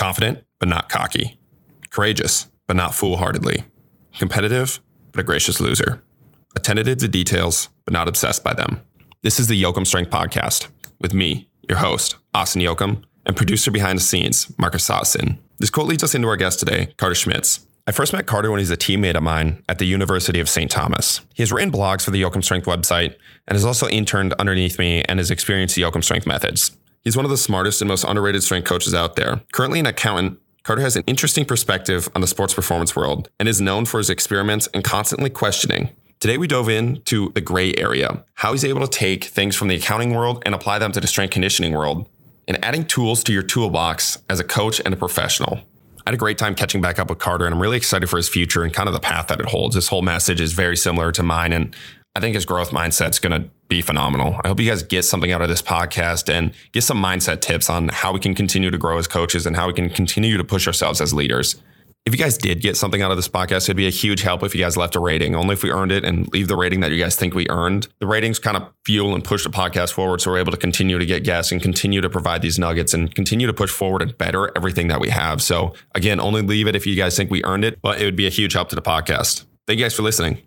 Confident, but not cocky. Courageous, but not foolhardily. Competitive, but a gracious loser. Attentive to details, but not obsessed by them. This is the Yoakum Strength Podcast with me, your host, Austin Yoakum, and producer behind the scenes, Marcus Sossin. This quote leads us into our guest today, Carter Schmitz. I first met Carter when he's a teammate of mine at the University of St. Thomas. He has written blogs for the Yoakum Strength website and has also interned underneath me and has experienced the Yoakum Strength methods. He's one of the smartest and most underrated strength coaches out there. Currently an accountant, Carter has an interesting perspective on the sports performance world and is known for his experiments and constantly questioning. Today, we dove into the gray area, how he's able to take things from the accounting world and apply them to the strength conditioning world, and adding tools to your toolbox as a coach and a professional. I had a great time catching back up with Carter, and I'm really excited for his future and kind of the path that it holds. This whole message is very similar to mine, and I think his growth mindset's going to be phenomenal. I hope you guys get something out of this podcast and get some mindset tips on how we can continue to grow as coaches and how we can continue to push ourselves as leaders. If you guys did get something out of this podcast, it'd be a huge help if you guys left a rating, only if we earned it and leave the rating that you guys think we earned. The ratings kind of fuel and push the podcast forward so we're able to continue to get guests and continue to provide these nuggets and continue to push forward and better everything that we have. So, again, only leave it if you guys think we earned it, but it would be a huge help to the podcast. Thank you guys for listening.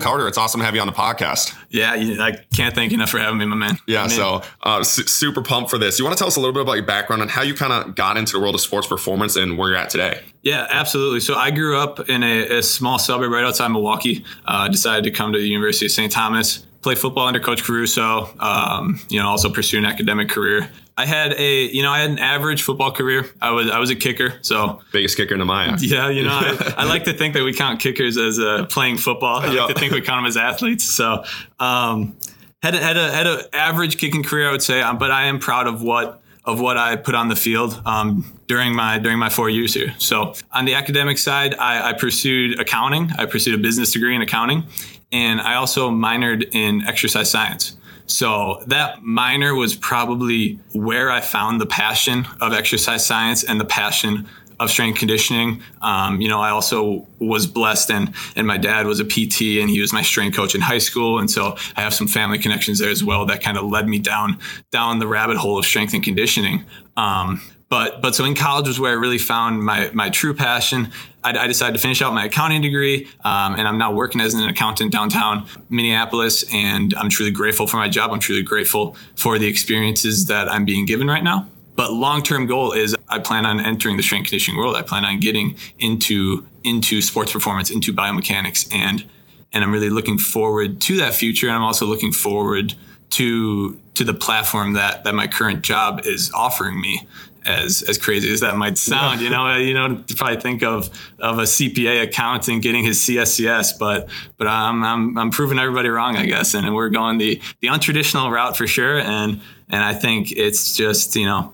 Carter, it's awesome to have you on the podcast. Yeah, I can't thank you enough for having me, my man. Yeah, so uh, su- super pumped for this. You want to tell us a little bit about your background and how you kind of got into the world of sports performance and where you're at today? Yeah, absolutely. So I grew up in a, a small suburb right outside Milwaukee. Uh, decided to come to the University of St. Thomas play football under Coach Caruso. Um, you know, also pursue an academic career. I had a, you know, I had an average football career. I was, I was a kicker. So biggest kicker in the MIAC. Yeah, you know, I, I, like to think that we count kickers as uh, playing football. I like to think we count them as athletes. So, um, had a, had a had an average kicking career, I would say. Um, but I am proud of what of what I put on the field um, during my during my four years here. So on the academic side, I, I pursued accounting. I pursued a business degree in accounting, and I also minored in exercise science. So that minor was probably where I found the passion of exercise science and the passion of strength conditioning. Um, you know, I also was blessed and and my dad was a PT and he was my strength coach in high school. And so I have some family connections there as well that kind of led me down down the rabbit hole of strength and conditioning. Um, but but so in college was where I really found my my true passion. I, I decided to finish out my accounting degree, um, and I'm now working as an accountant downtown Minneapolis. And I'm truly grateful for my job. I'm truly grateful for the experiences that I'm being given right now. But long term goal is I plan on entering the strength conditioning world. I plan on getting into into sports performance, into biomechanics, and and I'm really looking forward to that future. And I'm also looking forward to to the platform that that my current job is offering me as as crazy as that might sound, you know, you know, to probably think of of a CPA accountant getting his CSCS, but but I'm I'm, I'm proving everybody wrong, I guess, and, and we're going the the untraditional route for sure, and and I think it's just you know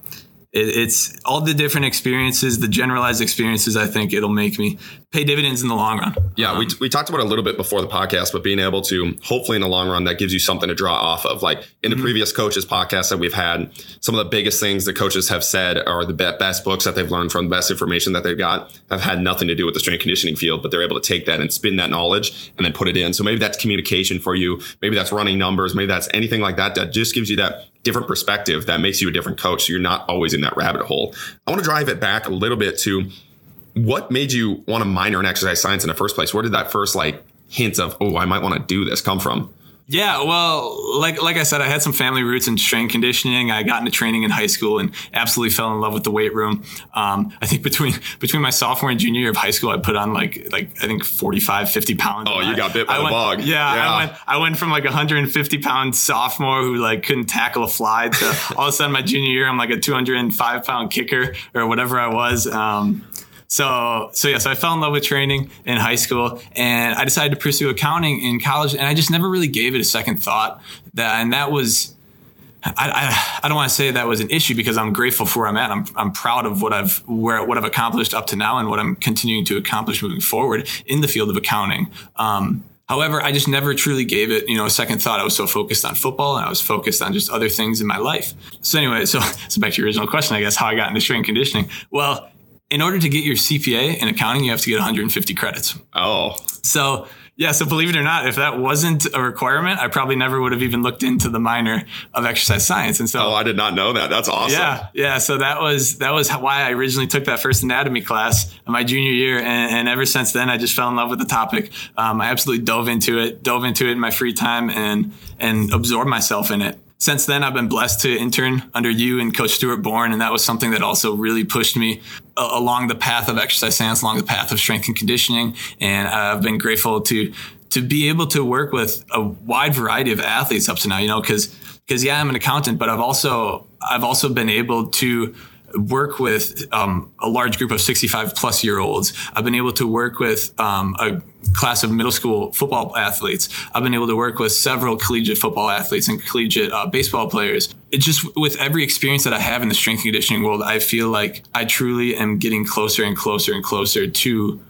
it's all the different experiences, the generalized experiences. I think it'll make me pay dividends in the long run. Yeah, um, we, we talked about it a little bit before the podcast, but being able to hopefully in the long run that gives you something to draw off of. Like in the mm-hmm. previous coaches podcast that we've had, some of the biggest things the coaches have said are the best books that they've learned from, the best information that they've got have had nothing to do with the strength conditioning field, but they're able to take that and spin that knowledge and then put it in. So maybe that's communication for you. Maybe that's running numbers. Maybe that's anything like that that just gives you that different perspective that makes you a different coach. So you're not always in that rabbit hole. I want to drive it back a little bit to what made you want to minor in exercise science in the first place? Where did that first like hint of, oh, I might want to do this come from? Yeah, well, like like I said, I had some family roots in strength conditioning. I got into training in high school and absolutely fell in love with the weight room. Um, I think between between my sophomore and junior year of high school, I put on like like I think 45, 50 pounds. Oh, you got bit by I the went, bug. Yeah, yeah, I went I went from like 150 pound sophomore who like couldn't tackle a fly to all of a sudden my junior year I'm like a 205 pound kicker or whatever I was. Um, so, so yeah, so I fell in love with training in high school and I decided to pursue accounting in college and I just never really gave it a second thought that, and that was, I, I, I, don't want to say that was an issue because I'm grateful for where I'm at. I'm, I'm proud of what I've where what I've accomplished up to now and what I'm continuing to accomplish moving forward in the field of accounting. Um, however, I just never truly gave it you know a second thought. I was so focused on football and I was focused on just other things in my life. So anyway, so so back to your original question, I guess how I got into strength conditioning. Well, in order to get your CPA in accounting, you have to get 150 credits. Oh. So Yeah, so believe it or not, if that wasn't a requirement, I probably never would have even looked into the minor of exercise science. And so, oh, I did not know that. That's awesome. Yeah, yeah. So that was that was why I originally took that first anatomy class in my junior year, and, and ever since then, I just fell in love with the topic. Um, I absolutely dove into it, dove into it in my free time, and and absorbed myself in it since then, I've been blessed to intern under you and Coach Stuart Bourne, and that was something that also really pushed me uh, along the path of exercise science, along the path of strength and conditioning. And I've been grateful to to be able to work with a wide variety of athletes up to now. You know, because because yeah, I'm an accountant, but I've also I've also been able to work with um, a large group of 65 plus year olds. I've been able to work with um, a class of middle school football athletes. I've been able to work with several collegiate football athletes and collegiate uh, baseball players. It just with every experience that I have in the strength and conditioning world, I feel like I truly am getting closer and closer and closer to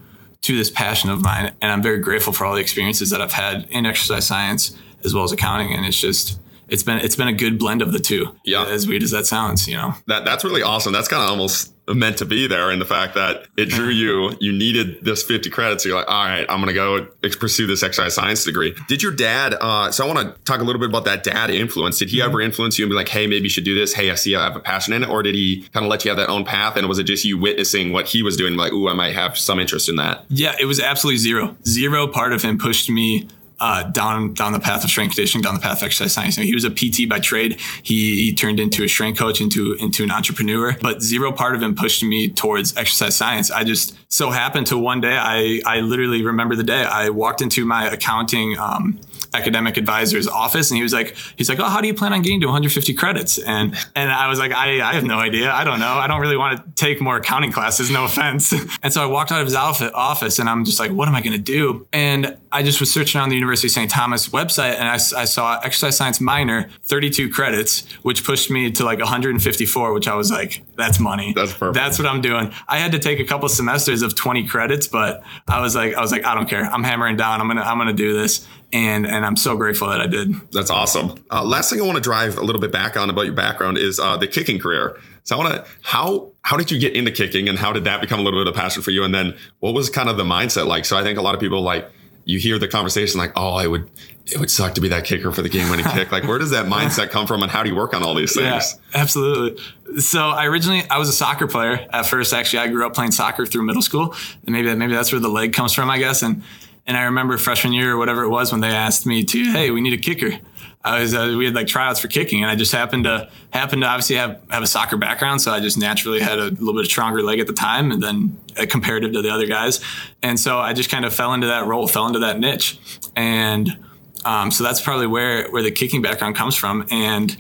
to this passion of mine. And I'm very grateful for all the experiences that I've had in exercise science as well as accounting. And it's just it's been it's been a good blend of the two. Yeah. As weird as that sounds, you know. That that's really awesome. That's kind of almost meant to be there in the fact that it drew you you needed this 50 credits so you're like all right i'm gonna go pursue this exercise science degree did your dad uh, so i want to talk a little bit about that dad influence did he mm-hmm. ever influence you and be like hey maybe you should do this hey i see i have a passion in it or did he kind of let you have that own path and was it just you witnessing what he was doing like ooh i might have some interest in that yeah it was absolutely zero zero part of him pushed me uh, down down the path of strength conditioning, down the path of exercise science. he was a PT by trade. He, he turned into a strength coach, into into an entrepreneur. But zero part of him pushed me towards exercise science. I just so happened to one day. I I literally remember the day I walked into my accounting. Um, academic advisor's office and he was like he's like oh how do you plan on getting to 150 credits and and i was like i, I have no idea i don't know i don't really want to take more accounting classes no offense and so i walked out of his office and i'm just like what am i going to do and i just was searching on the university of st thomas website and I, I saw exercise science minor 32 credits which pushed me to like 154 which i was like that's money that's perfect that's what i'm doing i had to take a couple semesters of 20 credits but i was like i was like i don't care i'm hammering down i'm gonna i'm gonna do this and and I'm so grateful that I did. That's awesome. Uh, last thing I want to drive a little bit back on about your background is uh, the kicking career. So I want to how how did you get into kicking and how did that become a little bit of a passion for you? And then what was kind of the mindset like? So I think a lot of people like you hear the conversation like, oh, I would it would suck to be that kicker for the game winning kick. Like, where does that mindset come from, and how do you work on all these things? Yeah, absolutely. So, I originally I was a soccer player at first. Actually, I grew up playing soccer through middle school, and maybe maybe that's where the leg comes from, I guess. And and I remember freshman year or whatever it was when they asked me to, hey, we need a kicker. I was uh, we had like tryouts for kicking, and I just happened to happened to obviously have have a soccer background, so I just naturally had a little bit of stronger leg at the time, and then uh, comparative to the other guys, and so I just kind of fell into that role, fell into that niche, and um, so that's probably where where the kicking background comes from, and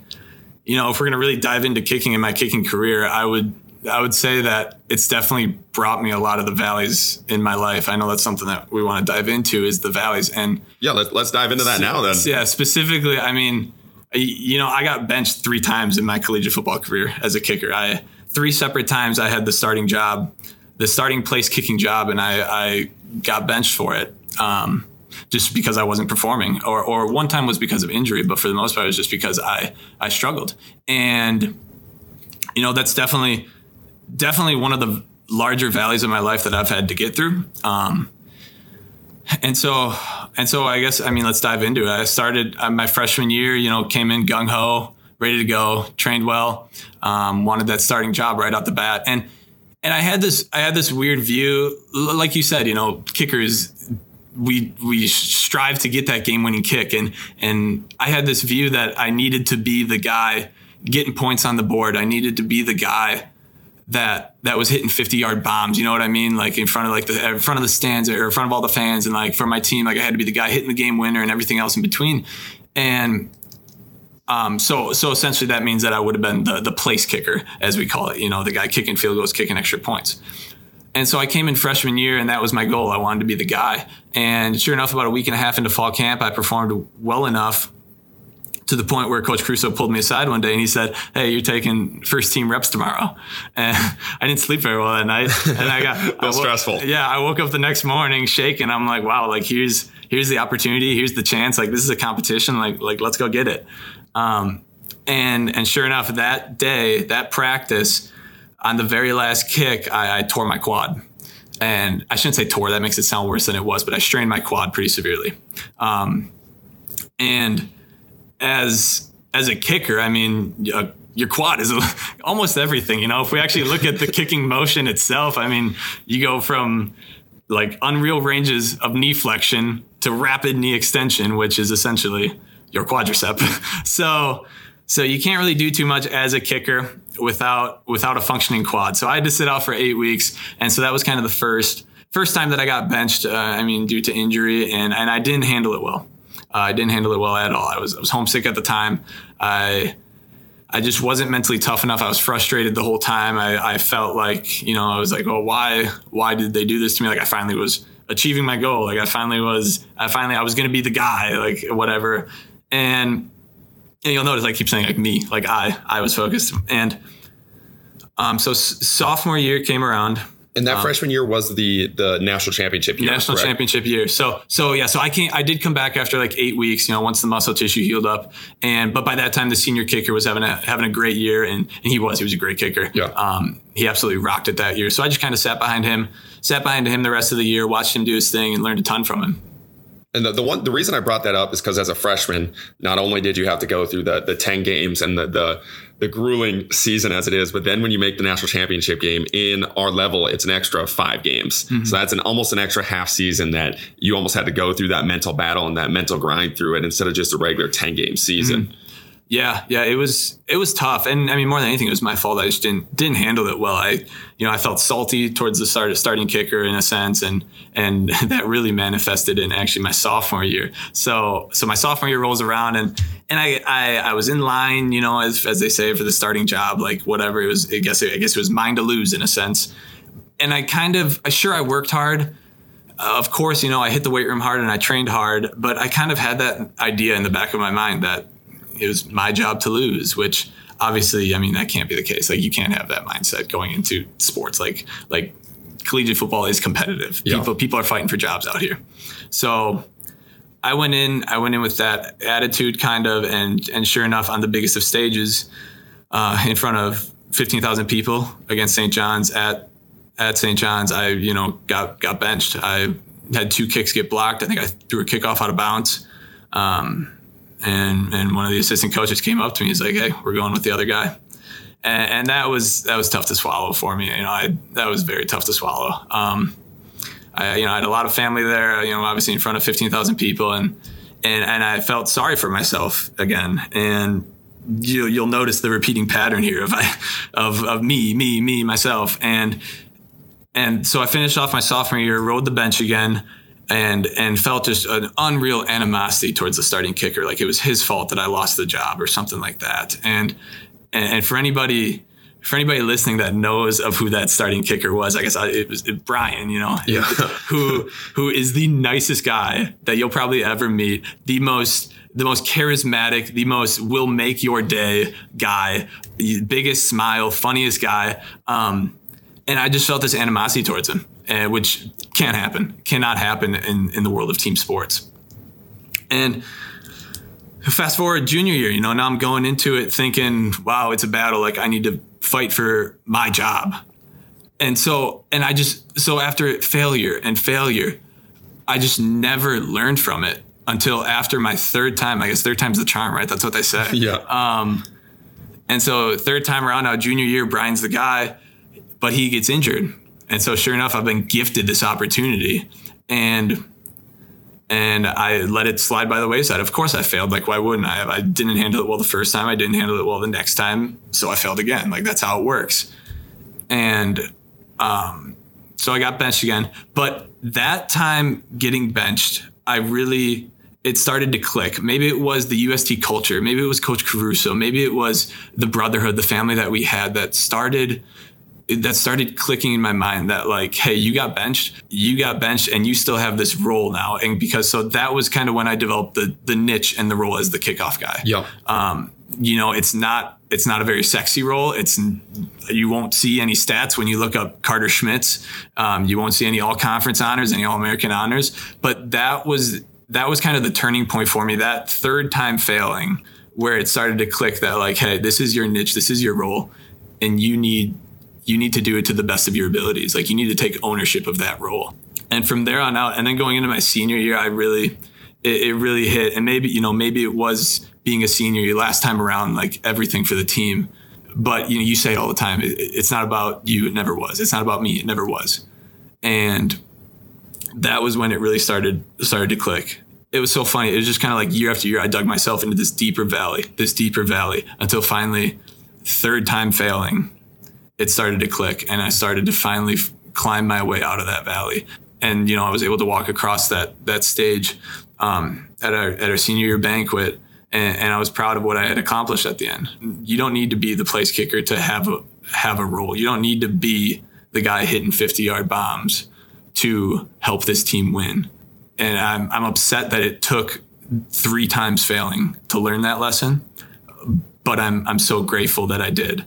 you know if we're gonna really dive into kicking in my kicking career, I would I would say that it's definitely brought me a lot of the valleys in my life. I know that's something that we want to dive into is the valleys. And yeah, let's, let's dive into that now then. Yeah, specifically, I mean, you know, I got benched three times in my collegiate football career as a kicker. I three separate times I had the starting job, the starting place kicking job, and I, I got benched for it. Um, just because I wasn't performing, or, or one time was because of injury, but for the most part, it was just because I, I struggled. And, you know, that's definitely, definitely one of the larger valleys of my life that I've had to get through. Um, and so, and so I guess, I mean, let's dive into it. I started uh, my freshman year, you know, came in gung ho, ready to go, trained well, um, wanted that starting job right out the bat. And, and I had this, I had this weird view, like you said, you know, kickers, we, we strive to get that game winning kick. And, and I had this view that I needed to be the guy getting points on the board. I needed to be the guy that that was hitting 50 yard bombs. You know what I mean? Like in front of like the in front of the stands or in front of all the fans. And like for my team, like I had to be the guy hitting the game winner and everything else in between. And um, so so essentially that means that I would have been the the place kicker, as we call it. You know, the guy kicking field goals, kicking extra points. And so I came in freshman year, and that was my goal. I wanted to be the guy. And sure enough, about a week and a half into fall camp, I performed well enough to the point where Coach Caruso pulled me aside one day and he said, "Hey, you're taking first team reps tomorrow." And I didn't sleep very well that night, and I got I woke, stressful. Yeah, I woke up the next morning shaking. I'm like, "Wow, like here's here's the opportunity, here's the chance. Like this is a competition. Like like let's go get it." Um, and and sure enough, that day, that practice, on the very last kick, I, I tore my quad. and I shouldn't say tore. That makes it sound worse than it was, but I strained my quad pretty severely. Um, and as as a kicker, I mean, uh, your quad is almost everything. You know, if we actually look at the kicking motion itself, I mean, you go from like unreal ranges of knee flexion to rapid knee extension, which is essentially your quadricep. so, so you can't really do too much as a kicker without without a functioning quad. So I had to sit out for eight weeks, and so that was kind of the first first time that I got benched. Uh, I mean, due to injury, and and I didn't handle it well. I didn't handle it well at all. I was I was homesick at the time. I I just wasn't mentally tough enough. I was frustrated the whole time. I, I felt like you know I was like, oh, why why did they do this to me? Like I finally was achieving my goal. Like I finally was I finally I was gonna be the guy. Like whatever. And and you'll notice I keep saying like me, like I, I was focused. And um, so s- sophomore year came around. And that um, freshman year was the the national championship year. National correct? championship year. So so yeah, so I came I did come back after like eight weeks, you know, once the muscle tissue healed up. And but by that time the senior kicker was having a having a great year and, and he was, he was a great kicker. Yeah. Um, he absolutely rocked it that year. So I just kind of sat behind him, sat behind him the rest of the year, watched him do his thing and learned a ton from him. And the, the one the reason I brought that up is because as a freshman, not only did you have to go through the the ten games and the the the grueling season as it is, but then when you make the national championship game in our level, it's an extra five games. Mm-hmm. So that's an almost an extra half season that you almost had to go through that mental battle and that mental grind through it instead of just a regular ten game season. Mm-hmm. Yeah, yeah, it was it was tough, and I mean more than anything, it was my fault. I just didn't didn't handle it well. I, you know, I felt salty towards the start starting kicker in a sense, and and that really manifested in actually my sophomore year. So so my sophomore year rolls around, and and I I, I was in line, you know, as as they say for the starting job, like whatever it was. I guess I guess it was mine to lose in a sense, and I kind of sure I worked hard. Uh, of course, you know, I hit the weight room hard and I trained hard, but I kind of had that idea in the back of my mind that it was my job to lose, which obviously, I mean, that can't be the case. Like you can't have that mindset going into sports. Like like collegiate football is competitive. Yeah. People people are fighting for jobs out here. So I went in. I went in with that attitude, kind of, and and sure enough, on the biggest of stages, uh, in front of fifteen thousand people against St. John's at at St. John's, I you know got got benched. I had two kicks get blocked. I think I threw a kickoff out of bounds. Um, and and one of the assistant coaches came up to me. He's like, "Hey, we're going with the other guy," and, and that was that was tough to swallow for me. You know, I, that was very tough to swallow. Um, I you know I had a lot of family there. You know, obviously in front of fifteen thousand people, and and and I felt sorry for myself again. And you, you'll notice the repeating pattern here of I, of of me, me, me, myself, and and so I finished off my sophomore year, rode the bench again and and felt just an unreal animosity towards the starting kicker, like it was his fault that I lost the job or something like that. And and, and for anybody for anybody listening that knows of who that starting kicker was, I guess I, it was it, Brian, you know, yeah. who who is the nicest guy that you'll probably ever meet, the most the most charismatic, the most will make your day guy, biggest smile, funniest guy. Um, and I just felt this animosity towards him, uh, which can't happen, cannot happen in, in the world of team sports. And fast forward junior year, you know, now I'm going into it thinking, wow, it's a battle. Like I need to fight for my job. And so, and I just, so after failure and failure, I just never learned from it until after my third time. I guess third time's the charm, right? That's what they say. Yeah. Um, and so third time around now, junior year, Brian's the guy but he gets injured. And so sure enough, I've been gifted this opportunity and and I let it slide by the wayside. Of course I failed. Like why wouldn't I? I didn't handle it well the first time. I didn't handle it well the next time. So I failed again. Like that's how it works. And um, so I got benched again. But that time getting benched, I really it started to click. Maybe it was the UST culture. Maybe it was Coach Caruso. Maybe it was the brotherhood, the family that we had that started that started clicking in my mind that like hey you got benched you got benched and you still have this role now. And because so that was kind of when i developed the the niche and the role as the kickoff guy. Yeah um you know it's not it's not a very sexy role. It's you won't see any stats when you look up carter schmitz. Um, you won't see any all conference honors any all american honors. But that was that was kind of the turning point for me. That third time failing where it started to click that like hey this is your niche this is your role and you need you need to do it to the best of your abilities. Like you need to take ownership of that role. And from there on out, and then going into my senior year, I really, it, it really hit. And maybe, you know, maybe it was being a senior year last time around, like everything for the team. But, you know, you say all the time. It, it's not about you. It never was. It's not about me. It never was. And that was when it really started, started to click it was so funny. It was just kind of like year after year, I dug myself into this deeper valley, this deeper valley, until finally, third time failing, it started to click, and I started to finally f- climb my way out of that valley. And you know, I was able to walk across that that stage um, at our at our senior year banquet, and, and I was proud of what I had accomplished at the end. You don't need to be the place kicker to have a have a role. You don't need to be the guy hitting 50 yard bombs to help this team win and I'm, I'm upset that it took three times failing to learn that lesson. But I'm I'm so grateful that I did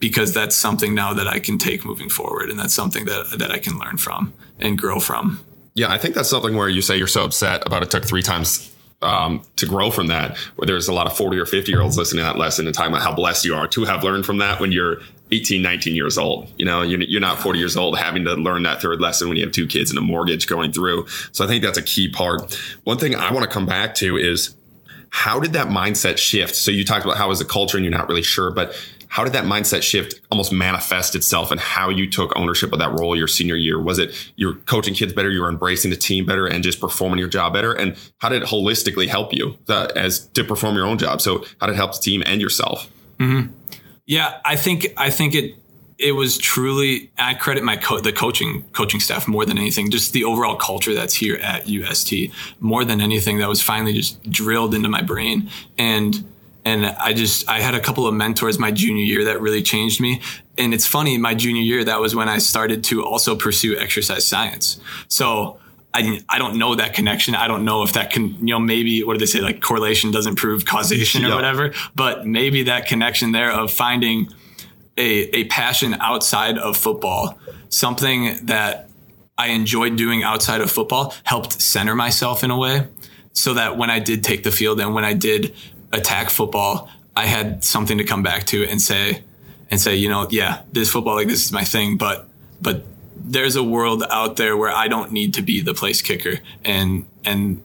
because that's something now that I can take moving forward, and that's something that that I can learn from and grow from. Yeah, I think that's something where you say you're so upset about it took three times um, to grow from that. Where there's a lot of 40 or 50 year olds listening to that lesson and talking about how blessed you are to have learned from that when you're 18, 19 years old. You know, you're not 40 years old having to learn that third lesson when you have two kids and a mortgage going through. So I think that's a key part. One thing I want to come back to is how did that mindset shift? So you talked about how was the culture and you're not really sure, but how did that mindset shift almost manifest itself and how you took ownership of that role your senior year? Was it you're coaching kids better, you were embracing the team better, and just performing your job better? And how did it holistically help you uh, as to perform your own job? So how did it help the team and yourself? Mm-hmm. Yeah, I think I think it it was truly I credit my co- the coaching coaching staff more than anything just the overall culture that's here at UST more than anything that was finally just drilled into my brain and and I just I had a couple of mentors my junior year that really changed me and it's funny my junior year that was when I started to also pursue exercise science so I, I don't know that connection. I don't know if that can, you know, maybe what do they say? Like correlation doesn't prove causation or yeah. whatever, but maybe that connection there of finding a, a passion outside of football, something that I enjoyed doing outside of football helped center myself in a way so that when I did take the field and when I did attack football, I had something to come back to and say, and say, you know, yeah, this football, like this is my thing, but, but there's a world out there where I don't need to be the place kicker and and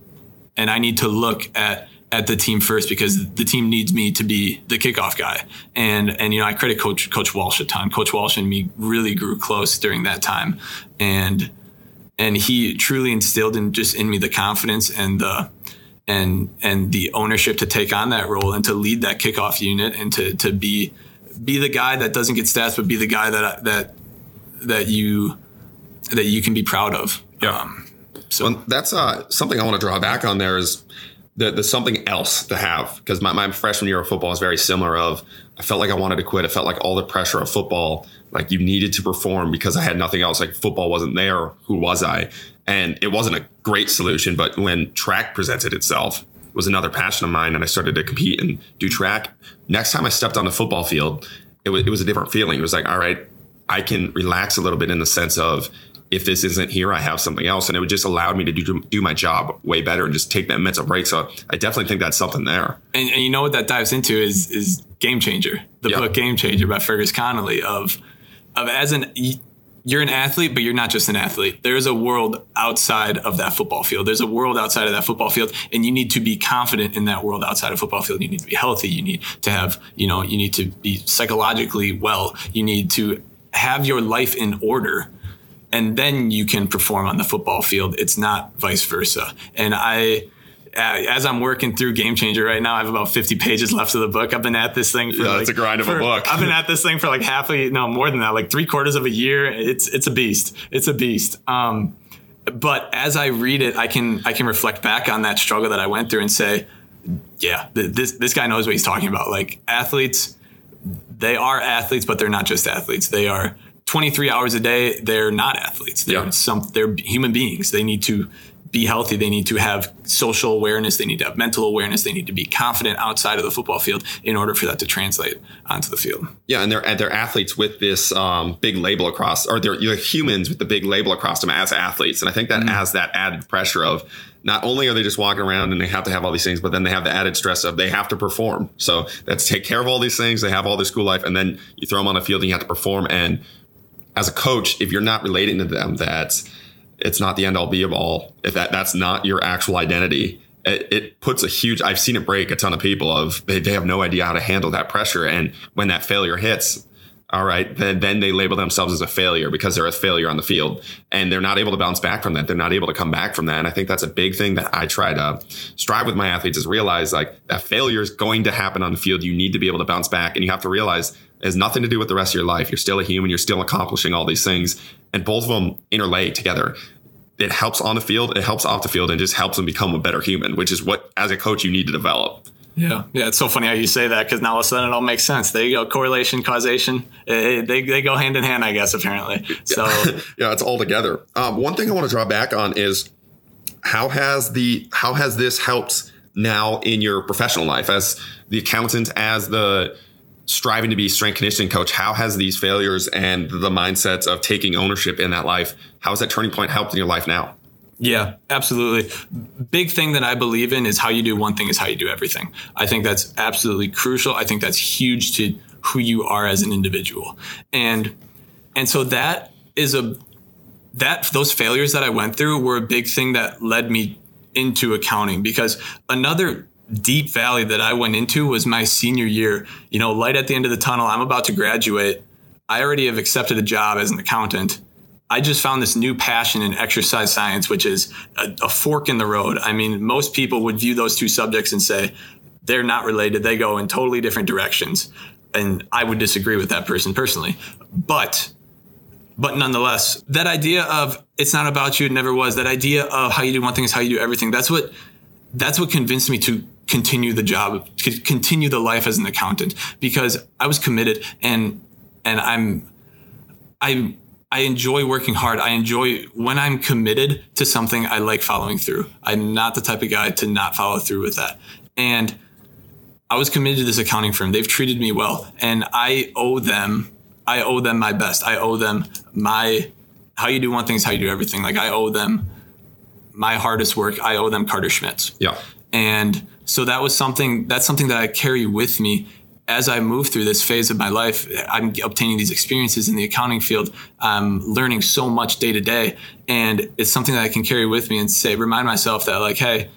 and I need to look at at the team first because the team needs me to be the kickoff guy. And and you know, I credit coach coach Walsh a ton. Coach Walsh and me really grew close during that time. And and he truly instilled in just in me the confidence and the and and the ownership to take on that role and to lead that kickoff unit and to to be be the guy that doesn't get stats but be the guy that that that you that you can be proud of. Yeah. Um, so well, that's uh, something I want to draw back on. There is the, the something else to have because my, my freshman year of football is very similar. Of I felt like I wanted to quit. I felt like all the pressure of football, like you needed to perform because I had nothing else. Like football wasn't there. Who was I? And it wasn't a great solution. But when track presented itself, it was another passion of mine, and I started to compete and do track. Next time I stepped on the football field, it was, it was a different feeling. It was like, all right, I can relax a little bit in the sense of if this isn't here, I have something else. And it would just allow me to do, do my job way better and just take that mental break. So I definitely think that's something there. And, and you know what that dives into is, is Game Changer, the yep. book Game Changer by Fergus Connolly of, of as an, you're an athlete, but you're not just an athlete. There's a world outside of that football field. There's a world outside of that football field, and you need to be confident in that world outside of football field. You need to be healthy. You need to have, you know, you need to be psychologically well. You need to have your life in order and then you can perform on the football field. It's not vice versa. And I, as I'm working through Game Changer right now, I have about 50 pages left of the book. I've been at this thing for yeah, like, it's a grind of for, a book. I've been at this thing for like half a no more than that, like three quarters of a year. It's it's a beast. It's a beast. Um, but as I read it, I can I can reflect back on that struggle that I went through and say, yeah, th- this this guy knows what he's talking about. Like athletes, they are athletes, but they're not just athletes. They are 23 hours a day, they're not athletes. They're yeah. some they're human beings. They need to be healthy. They need to have social awareness. They need to have mental awareness. They need to be confident outside of the football field in order for that to translate onto the field. Yeah, and they're they're athletes with this um, big label across, or they're, they're, humans with the big label across them as athletes. And I think that mm-hmm. adds that added pressure of not only are they just walking around and they have to have all these things, but then they have the added stress of they have to perform. So that's take care of all these things. They have all their school life, and then you throw them on the field and you have to perform. And as a coach, if you're not relating to them, that it's not the end all be of all. If that that's not your actual identity, it, it, puts a huge. I've seen it break a ton of people. Of they, they have no idea how to handle that pressure, and when that failure hits, all right, then, then they label themselves as a failure because they're a failure on the field and they're not able to bounce back from that. They're not able to come back from that. And I think that's a big thing that I try to strive with my athletes is realize like that failure is going to happen on the field. You need to be able to bounce back and you have to realize it has nothing to do with the rest of your life. You're still a human. You're still accomplishing all these things and both of them interlay together. It helps on the field. It helps off the field and just helps them become a better human, which is what as a coach you need to develop. Yeah, yeah, it's so funny how you say that because now all of a sudden it all makes sense. There you go, correlation, causation. Eh, they, they go hand in hand, I guess. Apparently, so yeah, it's all together. Um, one thing I want to draw back on is how has the how has this helped now in your professional life as the accountant, as the striving to be strength conditioning coach? How has these failures and the mindsets of taking ownership in that life? How has that turning point helped in your life now? Yeah, absolutely. Big thing that I believe in is how you do one thing is how you do everything. I think that's absolutely crucial. I think that's huge to who you are as an individual. And and so that is a that those failures that I went through were a big thing that led me into accounting because another deep valley that I went into was my senior year. You know, light at the end of the tunnel. I'm about to graduate. I already have accepted a job as an accountant I just found this new passion in exercise science, which is a, a, fork in the road. I mean, most people would view those two subjects and say they're not related, they go in totally different directions. And I would disagree with that person personally. But but nonetheless, that idea of it's not about you, it never was. That idea of how you do one thing is how you do everything. That's what that's what convinced me to continue the job, continue the life as an accountant because I was committed and and I'm I I enjoy working hard. I enjoy when I'm committed to something, I like following through. I'm not the type of guy to not follow through with that. And I was committed to this accounting firm. They've treated me well, and I owe them. I owe them my best. I owe them my how you do one thing is how you do everything. Like I owe them my hardest work. I owe them Carter Schmitz. Yeah. And so that was something that's something that I carry with me as I move through this phase of my life, I'm obtaining these experiences in the accounting field. I'm learning so much day to day. And it's something that I can carry with me and say, remind myself that, like, hey,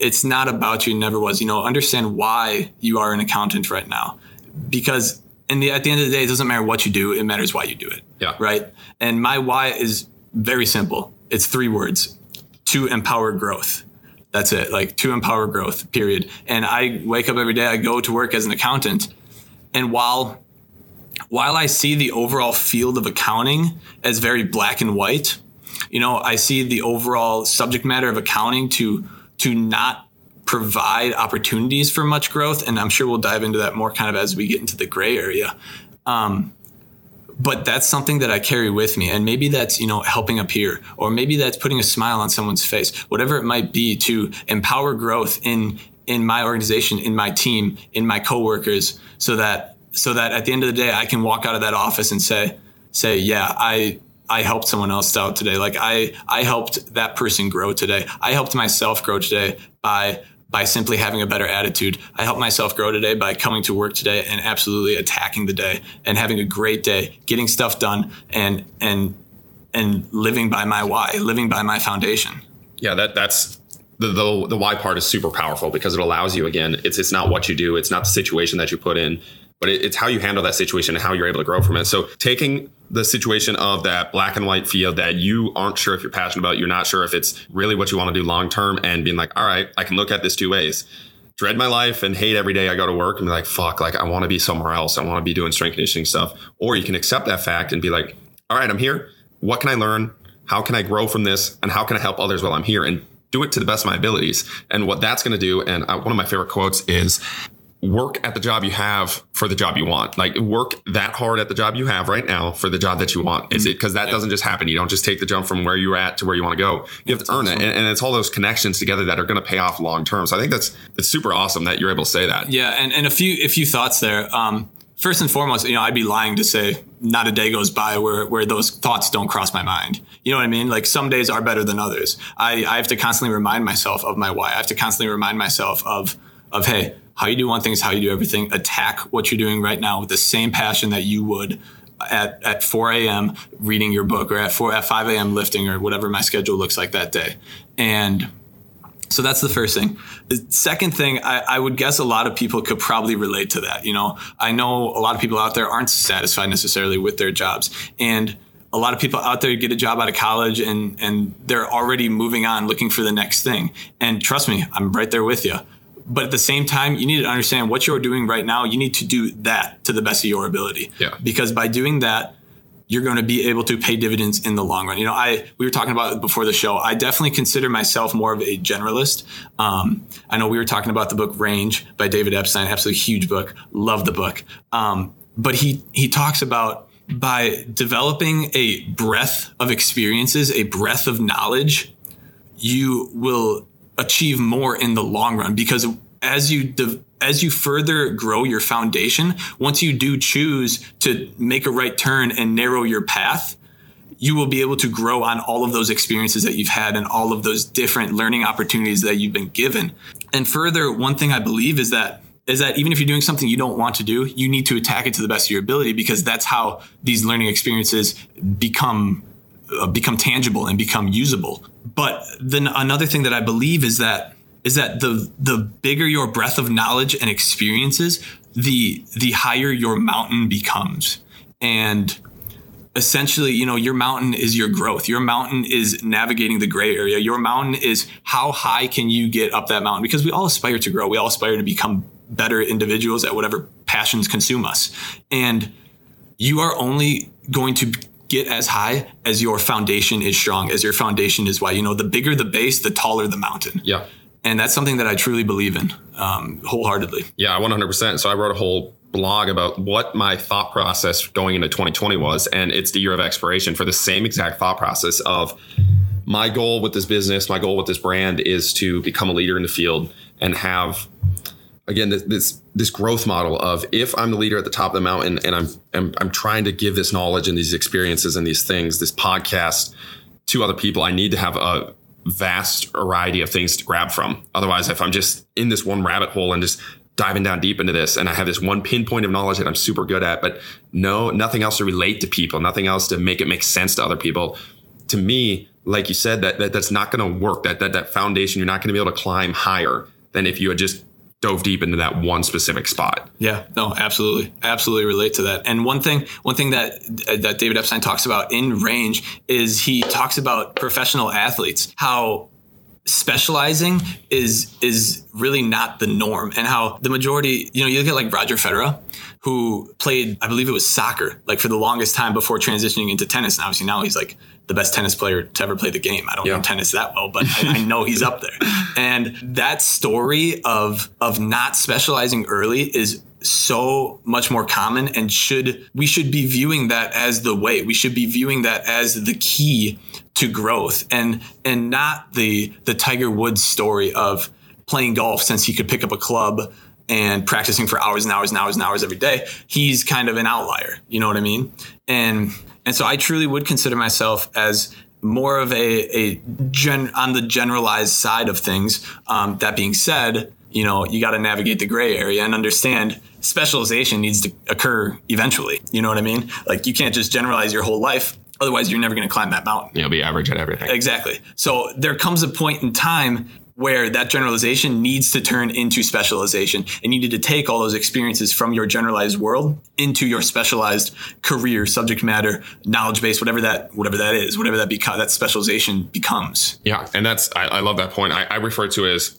it's not about you, never was. You know, understand why you are an accountant right now. Because in the, at the end of the day, it doesn't matter what you do, it matters why you do it. Yeah. Right. And my why is very simple it's three words to empower growth. That's it, like to empower growth, period. And I wake up every day, I go to work as an accountant. And while while I see the overall field of accounting as very black and white, you know, I see the overall subject matter of accounting to to not provide opportunities for much growth. And I'm sure we'll dive into that more kind of as we get into the gray area. Um, but that's something that I carry with me. And maybe that's, you know, helping a peer, or maybe that's putting a smile on someone's face, whatever it might be to empower growth in, in my organization, in my team, in my coworkers, so that, so that at the end of the day, I can walk out of that office and say, say, yeah, I, I helped someone else out today. Like I, I helped that person grow today. I helped myself grow today by by simply having a better attitude. I helped myself grow today by coming to work today and absolutely attacking the day and having a great day, getting stuff done and and and living by my why, living by my foundation. Yeah, that that's the, the the why part is super powerful because it allows you again. It's it's not what you do, it's not the situation that you put in, but it, it's how you handle that situation and how you're able to grow from it. So taking the situation of that black and white field that you aren't sure if you're passionate about, you're not sure if it's really what you want to do long term, and being like, all right, I can look at this two ways. Dread my life and hate every day I go to work and be like, fuck, like I want to be somewhere else. I want to be doing strength conditioning stuff. Or you can accept that fact and be like, all right, I'm here. What can I learn? How can I grow from this? And how can I help others while I'm here? And do it to the best of my abilities. And what that's going to do, and uh, one of my favorite quotes is work at the job you have for the job you want. Like work that hard at the job you have right now for the job that you want. Is it because that doesn't just happen? You don't just take the jump from where you're at to where you want to go. You have to earn it, and, and, it's all those connections together that are going to pay off long term. So I think that's it's super awesome that you're able to say that. Yeah, and and a few a few thoughts there. Um, first and foremost, you know, I'd be lying to say not a day goes by where, where those thoughts don't cross my mind. You know what I mean? Like some days are better than others. I, I have to constantly remind myself of my why. I have to constantly remind myself of, of, hey, how you do one thing is how you do everything. Attack what you're doing right now with the same passion that you would at, at 4 a.m. reading your book or at 4 at 5 a.m. lifting or whatever my schedule looks like that day. And so that's the first thing. The second thing, I, I, would guess a lot of people could probably relate to that. You know, I know a lot of people out there aren't satisfied necessarily with their jobs. And a lot of people out there get a job out of college and, and they're already moving on looking for the next thing. And trust me, I'm right there with you. But at the same time, you need to understand what you're doing right now. You need to do that to the best of your ability. Yeah. Because by doing that, you're going to be able to pay dividends in the long run. You know, I we were talking about before the show. I definitely consider myself more of a generalist. Um, I know we were talking about the book Range by David Epstein, absolutely huge book. Love the book. Um, but he he talks about by developing a breadth of experiences, a breadth of knowledge, you will achieve more in the long run because as you de- as you further grow your foundation, once you do choose to make a right turn and narrow your path, you will be able to grow on all of those experiences that you've had and all of those different learning opportunities that you've been given. And further, one thing I believe is that is that even if you're doing something you don't want to do, you need to attack it to the best of your ability because that's how these learning experiences become uh, become tangible and become usable. But then another thing that I believe is that is that the the bigger your breadth of knowledge and experiences, the the higher your mountain becomes. And essentially, you know, your mountain is your growth. Your mountain is navigating the gray area. Your mountain is how high can you get up that mountain? Because we all aspire to grow. We all aspire to become better individuals at whatever passions consume us. And you are only going to get as high as your foundation is strong, as your foundation is wide. You know, the bigger the base, the taller the mountain. Yeah and that's something that I truly believe in um, wholeheartedly. Yeah, 100%. So I wrote a whole blog about what my thought process going into 2020 was, and it's the year of expiration for the same exact thought process of my goal with this business, my goal with this brand is to become a leader in the field and have again this, this this, growth model of if I'm the leader at the top of the mountain and I'm, I'm I'm trying to give this knowledge and these experiences and these things, this podcast to other people, I need to have a vast variety of things to grab from. Otherwise, if I'm just in this one rabbit hole and just diving down deep into this and I have this one pinpoint of knowledge that I'm super good at, but no, nothing else to relate to people, nothing else to make it make sense to other people. To me, like you said, that, that that's not going to work. That, that that foundation, you're not going to be able to climb higher than if you had just dove deep into that one specific spot. Yeah, no, absolutely, absolutely relate to that. And one thing, one thing that that David Epstein talks about in range is he talks about professional athletes, how specializing is is really not the norm and how the majority you know you look at like Roger Federer who played I believe it was soccer like for the longest time before transitioning into tennis and obviously now he's like the best tennis player to ever play the game. I don't yeah. know tennis that well, but I, I, know he's up there. And that story of of not specializing early is so much more common and should we should be viewing that as the way. We should be viewing that as the key to growth and and not the the Tiger Woods story of playing golf since he could pick up a club and practicing for hours and hours and hours and hours every day. He's kind of an outlier, you know what I mean? And and so I truly would consider myself as more of a, a gen on the generalized side of things. Um, that being said, you know, you got to navigate the gray area and understand specialization needs to occur eventually. You know what I mean? Like you can't just generalize your whole life. Otherwise, you're never going to climb that mountain. You'll be average at everything. Exactly. So there comes a point in time where that generalization needs to turn into specialization and you need to take all those experiences from your generalized world into your specialized career subject matter knowledge base whatever that whatever that is whatever that becomes that specialization becomes yeah and that's i, I love that point I, I refer to it as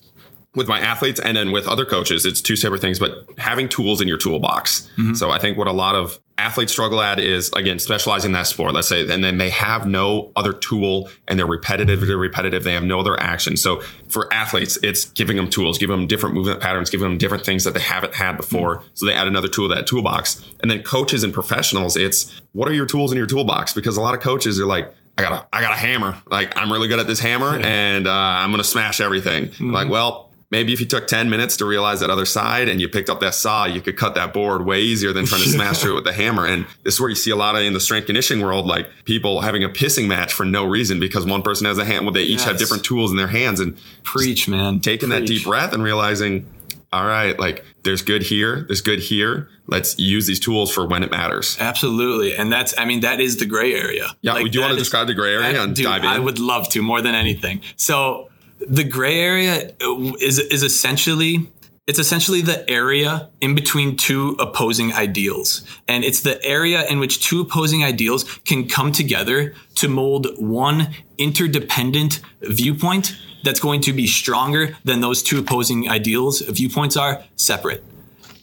with my athletes and then with other coaches, it's two separate things, but having tools in your toolbox. Mm-hmm. So I think what a lot of athletes struggle at is again specializing that sport let's say and then they have no other tool and they're repetitive they're repetitive they have no other action so for athletes it's giving them tools giving them different movement patterns giving them different things that they haven't had before mm-hmm. so they add another tool to that toolbox and then coaches and professionals it's what are your tools in your toolbox because a lot of coaches are like I got a, I got a hammer. Like I'm really good at this hammer, and uh, I'm gonna smash everything. Mm-hmm. Like, well, maybe if you took 10 minutes to realize that other side and you picked up that saw, you could cut that board way easier than trying to smash through it with a hammer. And this is where you see a lot of in the strength conditioning world, like people having a pissing match for no reason because one person has a hand, well, they each yes. have different tools in their hands and preach, man. Taking preach. that deep breath and realizing all right, like there's good here, there's good here. Let's use these tools for when it matters. Absolutely. And that's, I mean, that is the gray area. Yeah. Like, do you want to describe the gray area and dude, dive in? I would love to more than anything. So the gray area is is essentially it's essentially the area in between two opposing ideals. And it's the area in which two opposing ideals can come together to mold one interdependent viewpoint that's going to be stronger than those two opposing ideals viewpoints are separate.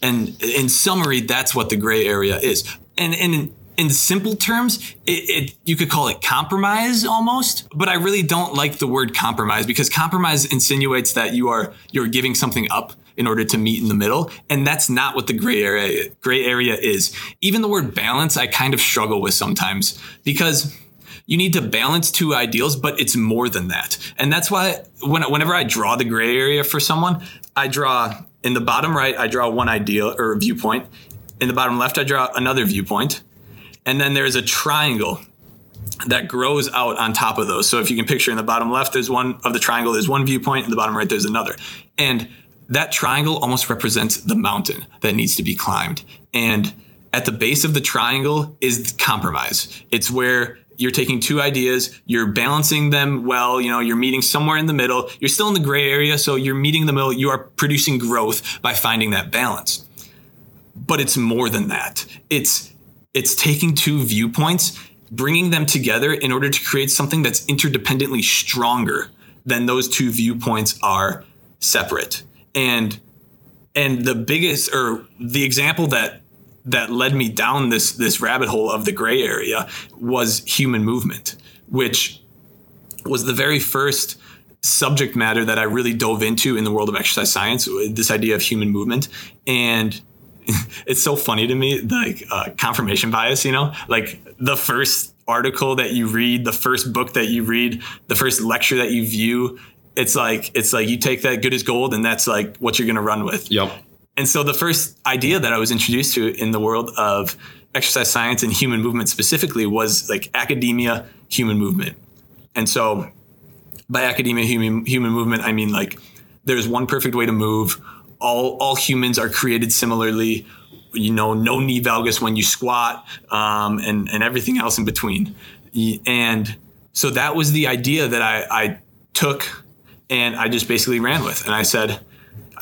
And in summary, that's what the gray area is. And, and in, simple terms, it, it, you could call it compromise almost, but I really don't like the word compromise because compromise insinuates that you are you're giving something up in order to meet in the middle, and that's not what the gray area gray area is. Even the word balance, I kind of struggle with sometimes because you need to balance two ideals, but it's more than that. And that's why when, whenever I draw the gray area for someone, I draw in the bottom right, I draw one ideal or viewpoint. In the bottom left, I draw another viewpoint. And then there's a triangle that grows out on top of those. So if you can picture in the bottom left, there's one of the triangle, there's one viewpoint, in the bottom right, there's another. And that triangle almost represents the mountain that needs to be climbed. And at the base of the triangle is compromise. It's where you're taking two ideas, you're balancing them well, you know, you're meeting somewhere in the middle. You're still in the gray area, so you're meeting the middle. You are producing growth by finding that balance. But it's more than that. It's it's taking two viewpoints, bringing them together in order to create something that's interdependently stronger than those two viewpoints are separate. And and the biggest or the example that that led me down this this rabbit hole of the gray area was human movement, which was the very first subject matter that I really dove into in the world of exercise science. This idea of human movement, and it's so funny to me, like uh, confirmation bias. You know, like the first article that you read, the first book that you read, the first lecture that you view. It's like it's like you take that good as gold, and that's like what you're going to run with. Yep. And so the first idea that I was introduced to in the world of exercise science and human movement specifically was like academia, human movement. And so by academia, human, human movement, I mean like there's one perfect way to move. All, all humans are created similarly. You know, no knee valgus when you squat um, and, and everything else in between. And so that was the idea that I, I took and I just basically ran with. And I said,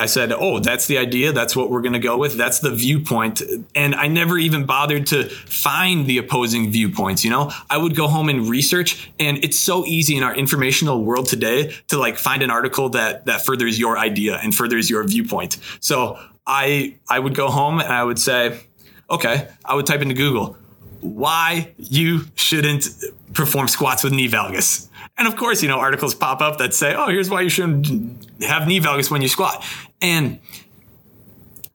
I said, "Oh, that's the idea. That's what we're going to go with. That's the viewpoint." And I never even bothered to find the opposing viewpoints, you know? I would go home and research, and it's so easy in our informational world today to like find an article that that furthers your idea and furthers your viewpoint. So, I I would go home and I would say, "Okay, I would type into Google, why you shouldn't perform squats with knee valgus. And of course, you know, articles pop up that say, oh, here's why you shouldn't have knee valgus when you squat. And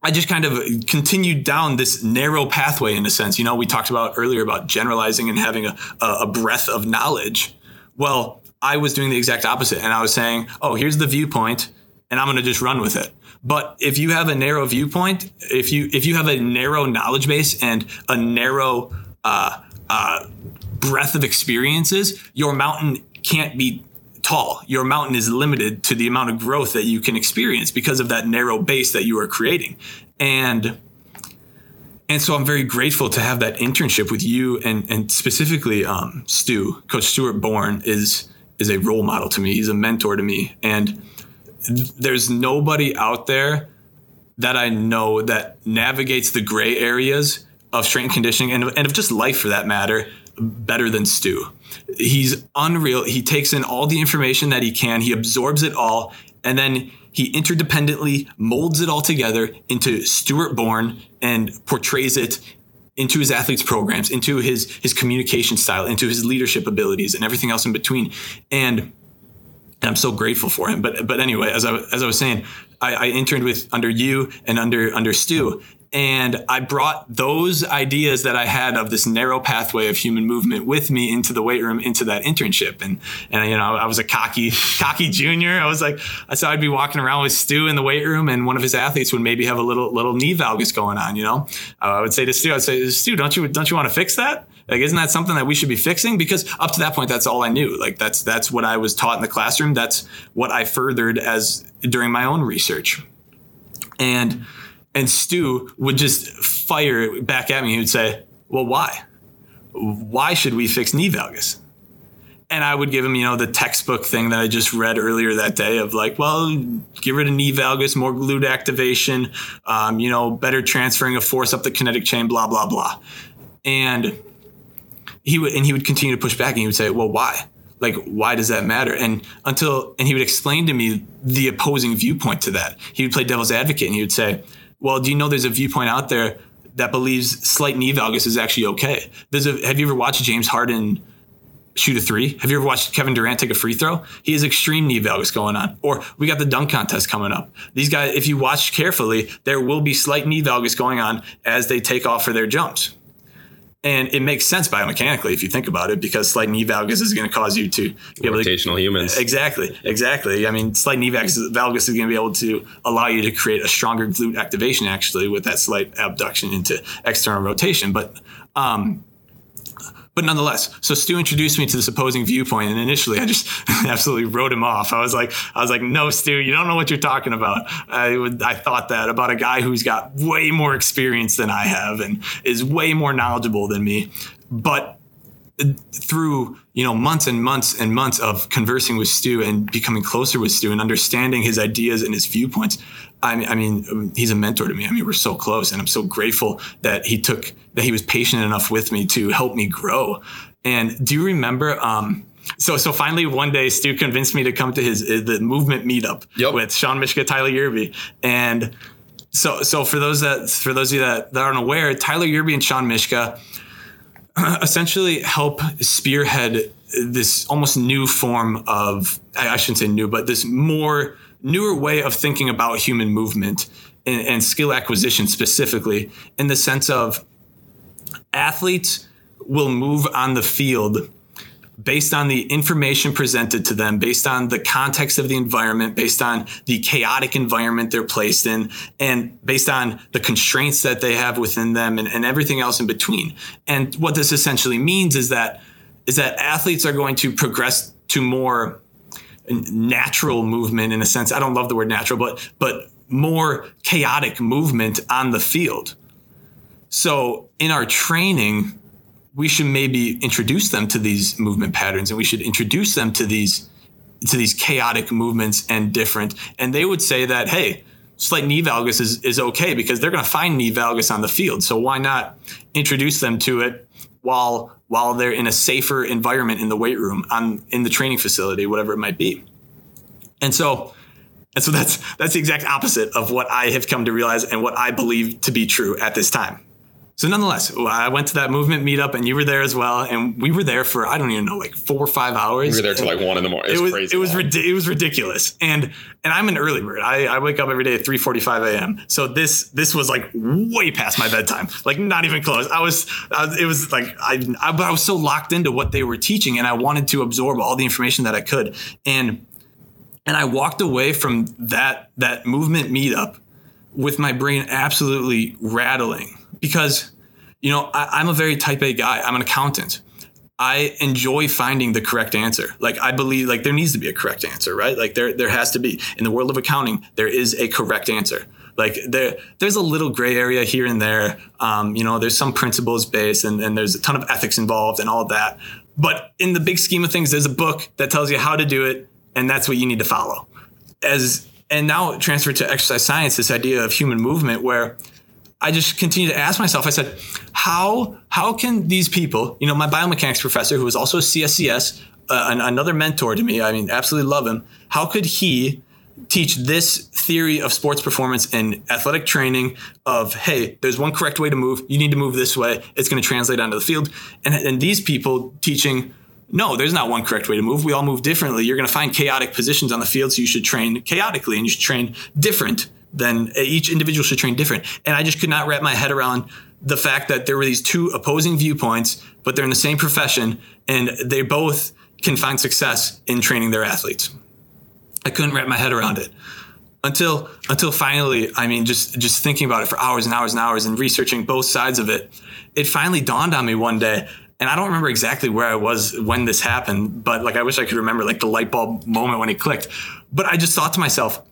I just kind of continued down this narrow pathway in a sense. You know, we talked about earlier about generalizing and having a, a breadth of knowledge. Well, I was doing the exact opposite. And I was saying, oh, here's the viewpoint, and I'm going to just run with it. But if you have a narrow viewpoint, if you if you have a narrow knowledge base and a narrow uh, uh, breadth of experiences, your mountain can't be tall. Your mountain is limited to the amount of growth that you can experience because of that narrow base that you are creating. And and so I'm very grateful to have that internship with you and and specifically um, Stu, Coach Stuart Bourne is is a role model to me. He's a mentor to me, and th- there's nobody out there that I know that navigates the gray areas of strength and conditioning and, and of just life for that matter better than Stu. He's unreal. He takes in all the information that he can, he absorbs it all, and then he interdependently molds it all together into Stuart Bourne and portrays it into his athletes programs, into his his communication style, into his leadership abilities and everything else in between. And and I'm so grateful for him. But but anyway, as I as I was saying, I, I interned with under you and under under Stu, and I brought those ideas that I had of this narrow pathway of human movement with me into the weight room, into that internship. And, and, you know, I was a cocky, cocky junior. I was like, I saw I'd be walking around with Stu in the weight room and one of his athletes would maybe have a little, little knee valgus going on, you know? Uh, I would say to Stu, I'd say, Stu, don't you, don't you want to fix that? Like, isn't that something that we should be fixing? Because up to that point, that's all I knew. Like, that's, that's what I was taught in the classroom. That's what I furthered as during my own research. And and Stu would just fire back at me. He would say, "Well, why? Why should we fix knee valgus?" And I would give him, you know, the textbook thing that I just read earlier that day of like, well, get rid of knee valgus, more glute activation, um, you know, better transferring of force up the kinetic chain, blah blah blah. And he would and he would continue to push back, and he would say, "Well, why? Like, why does that matter?" And until and he would explain to me the opposing viewpoint to that. He would play devil's advocate, and he would say, "Well, do you know there's a viewpoint out there that believes slight knee valgus is actually okay? There's a. Have you ever watched James Harden?" shoot a three. Have you ever watched Kevin Durant take a free throw? He has extreme knee valgus going on. Or we got the dunk contest coming up. These guys, if you watch carefully, there will be slight knee valgus going on as they take off for their jumps. And it makes sense biomechanically if you think about it, because slight knee valgus is going to cause you to be able rotational to, humans. Exactly, exactly. I mean, slight knee valgus, valgus is going to be able to allow you to create a stronger glute activation actually with that slight abduction into external rotation. But um, but nonetheless, so Stu introduced me to this opposing viewpoint, and initially I just absolutely wrote him off. I was like, I was like, no, Stu, you don't know what you're talking about. I, would, I thought that about a guy who's got way more experience than I have and is way more knowledgeable than me. But uh, through you know months and months and months of conversing with Stu and becoming closer with Stu and understanding his ideas and his viewpoints, I mean, I mean, he's a mentor to me. I mean, we're so close, and I'm so grateful that he took that he was patient enough with me to help me grow. And do you remember? Um, so so finally one day Stu convinced me to come to his uh, the movement meetup yep. with Shawn Myszka, Tyler Yearby, and so so for those that for those of you that, that aren't aware, Tyler Yearby and Shawn Myszka essentially help spearhead this almost new form of I shouldn't say new, but this more newer way of thinking about human movement and, and skill acquisition specifically in the sense of athletes will move on the field based on the information presented to them, based on the context of the environment, based on the chaotic environment they're placed in, and based on the constraints that they have within them and, and everything else in between. And what this essentially means is that is that athletes are going to progress to more natural movement in a sense. I don't love the word natural, but but more chaotic movement on the field. So in our training, we should maybe introduce them to these movement patterns and we should introduce them to these to these chaotic movements and different. And they would say that, hey, slight knee valgus is, is okay because they're going to find knee valgus on the field. So why not introduce them to it while while they're in a safer environment in the weight room, on in the training facility, whatever it might be. And so and so that's that's the exact opposite of what I have come to realize and what I believe to be true at this time. So nonetheless, I went to that movement meetup and you were there as well. And we were there for, I don't even know, like four or five hours. We were there till like one in the morning. It, it was, crazy. It was, it was ridiculous. And, and I'm an early bird. I, I wake up every day at 3.45 a.m. So this, this was like way past my bedtime, like not even close. I was, I was it was like, I, I, I was so locked into what they were teaching and I wanted to absorb all the information that I could. And, and I walked away from that, that movement meetup with my brain absolutely rattling because you know, I, am a very type A guy. I'm an accountant. I enjoy finding the correct answer. Like I believe like there needs to be a correct answer, right? Like there there has to be. In the world of accounting, there is a correct answer. Like there there's a little gray area here and there. Um, you know, there's some principles based and, and there's a ton of ethics involved and all of that. But in the big scheme of things, there's a book that tells you how to do it, and that's what you need to follow. As and now transferred to exercise science, this idea of human movement where I just continued to ask myself, I said, how, how can these people, you know, my biomechanics professor, who was also a CSCS, uh, an, another mentor to me, I mean, absolutely love him. How could he teach this theory of sports performance and athletic training of, hey, there's one correct way to move. You need to move this way. It's going to translate onto the field. And, and these people teaching, no, there's not one correct way to move. We all move differently. You're going to find chaotic positions on the field, so you should train chaotically and you should train different then each individual should train different. And I just could not wrap my head around the fact that there were these two opposing viewpoints, but they're in the same profession and they both can find success in training their athletes. I couldn't wrap my head around it until until finally i mean just just thinking about it for hours and hours and hours and researching both sides of it it finally dawned on me one day and i don't remember exactly where i was when this happened but like i wish i could remember like the light bulb moment when it clicked but i just thought to myself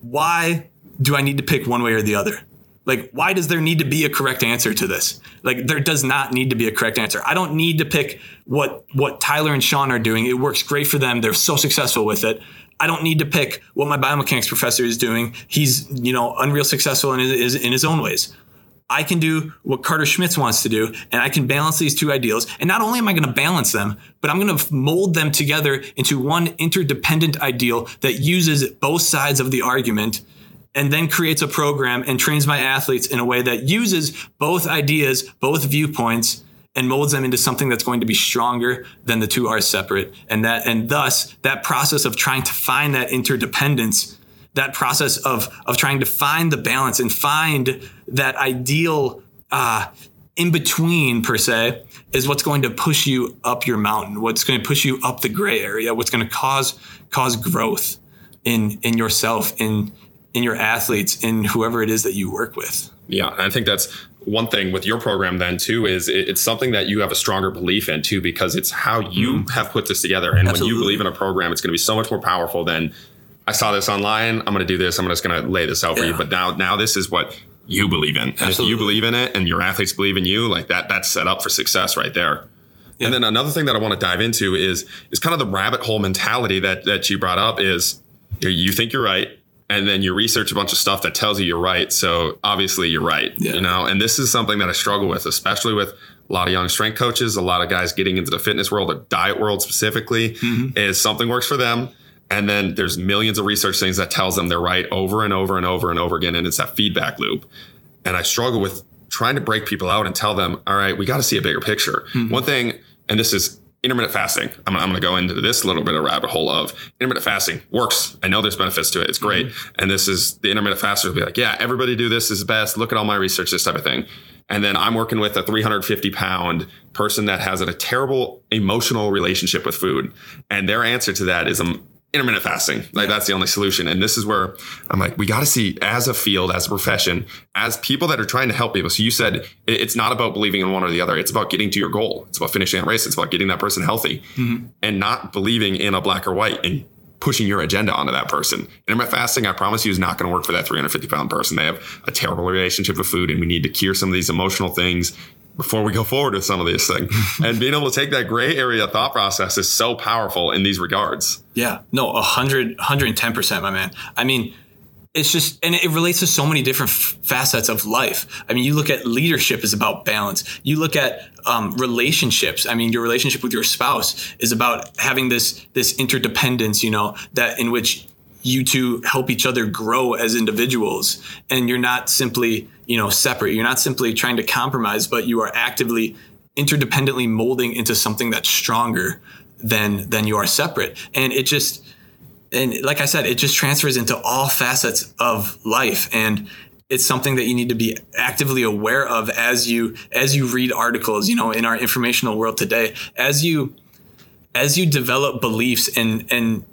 why do I need to pick one way or the other? Like, why does there need to be a correct answer to this? Like, there does not need to be a correct answer. I don't need to pick what what Tyler and Shawn are doing. It works great for them. They're so successful with it. I don't need to pick what my biomechanics professor is doing. He's, you know, unreal successful in his, in his own ways. I can do what Carter Schmitz wants to do, and I can balance these two ideals. And not only am I going to balance them, but I'm going to mold them together into one interdependent ideal that uses both sides of the argument and then creates a program and trains my athletes in a way that uses both ideas, both viewpoints, and molds them into something that's going to be stronger than the two are separate. And that, and thus that process of trying to find that interdependence that process of of trying to find the balance and find that ideal uh, in between per se is what's going to push you up your mountain what's going to push you up the gray area what's going to cause cause growth in in yourself in in your athletes in whoever it is that you work with yeah and i think that's one thing with your program then too is it's something that you have a stronger belief in too because it's how you mm. have put this together and Absolutely. when you believe in a program it's going to be so much more powerful than I saw this online. I'm going to do this. I'm just going to lay this out for you. But now, now this is what you believe in. And if you believe in it and your athletes believe in you, like that, that's set up for success right there. Yeah. And then another thing that I want to dive into is is kind of the rabbit hole mentality that that you brought up is you think you're right and then you research a bunch of stuff that tells you you're right. So obviously you're right, yeah. you know. And this is something that I struggle with, especially with a lot of young strength coaches, a lot of guys getting into the fitness world, the diet world specifically, mm-hmm. is something works for them and then there's millions of research things that tells them they're right over and over and over and over again. And it's that feedback loop. And I struggle with trying to break people out and tell them, all right, we got to see a bigger picture. Mm-hmm. One thing, and this is intermittent fasting. I'm, I'm going to go into this little bit of rabbit hole of intermittent fasting works. I know there's benefits to it. It's great. Mm-hmm. And this is the intermittent faster will be like, yeah, everybody do this is best. Look at all my research, this type of thing. And then I'm working with a 350 pound person that has a terrible emotional relationship with food. And their answer to that is, um, intermittent fasting. Like that's the only solution. And this is where I'm like, we got to see as a field, as a profession, as people that are trying to help people. So you said it's not about believing in one or the other. It's about getting to your goal. It's about finishing that race. It's about getting that person healthy mm-hmm. and not believing in a black or white and pushing your agenda onto that person. Intermittent fasting, I promise you, is not going to work for that 350 pound person. They have a terrible relationship with food and we need to cure some of these emotional things before we go forward with some of these things. and being able to take that gray area thought process is so powerful in these regards. Yeah, no, 100, 110%, my man. I mean, it's just, and it relates to so many different f- facets of life. I mean, you look at leadership is about balance. You look at um, relationships. I mean, your relationship with your spouse is about having this this interdependence. You know, that in which you two help each other grow as individuals, and you're not simply you know separate. You're not simply trying to compromise but you are actively interdependently molding into something that's stronger than than you are separate. And it just and like i said it just transfers into all facets of life. And it's something that you need to be actively aware of as you as you read articles you know in our informational world today as you as you develop beliefs and and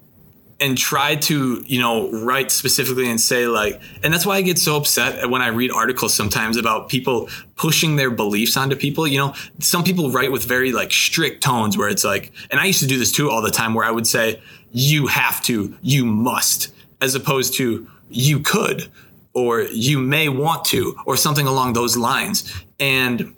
and try to you know write specifically and say like and that's why i get so upset when i read articles sometimes about people pushing their beliefs onto people. You know some people write with very like strict tones where it's like and i used to do this too all the time where i would say you have to you must as opposed to you could or you may want to or something along those lines. And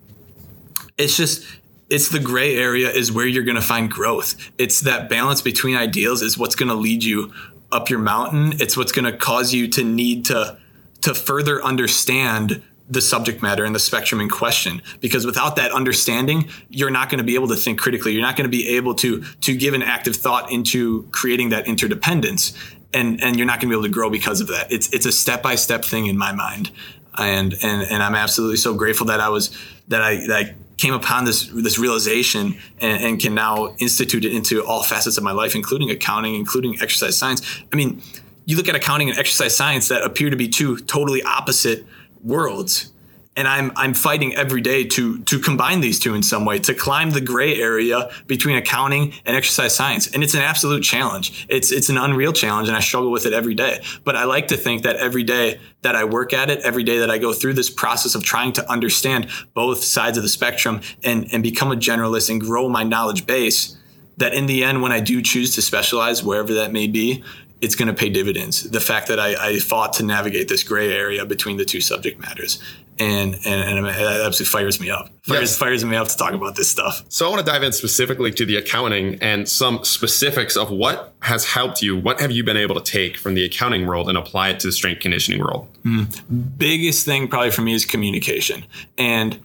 it's just it's the gray area is where you're going to find growth. It's that balance between ideals is what's going to lead you up your mountain. It's what's going to cause you to need to to further understand the subject matter and the spectrum in question. Because without that understanding you're not going to be able to think critically. You're not going to be able to to give an active thought into creating that interdependence. And and you're not going to be able to grow because of that. It's it's a step by step thing in my mind. And and and I'm absolutely so grateful that I was that I that came upon this this realization and, and, can now institute it into all facets of my life, including accounting, including exercise science. I mean, you look at accounting and exercise science that appear to be two totally opposite worlds and I'm I'm fighting every day to to combine these two in some way to climb the gray area between accounting and exercise science. And it's an absolute challenge. It's it's an unreal challenge and I struggle with it every day. But I like to think that every day that I work at it every day that I go through this process of trying to understand both sides of the spectrum and and become a generalist and grow my knowledge base that in the end when I do choose to specialize wherever that may be it's going to pay dividends. The fact that I, I, fought to navigate this gray area between the two subject matters. And, and, and it absolutely fires me up. Fires, yes. fires me up to talk about this stuff. So I want to dive in specifically to the accounting and some specifics of what has helped you. What have you been able to take from the accounting world and apply it to the strength conditioning world? Mm. Biggest thing probably for me is communication. And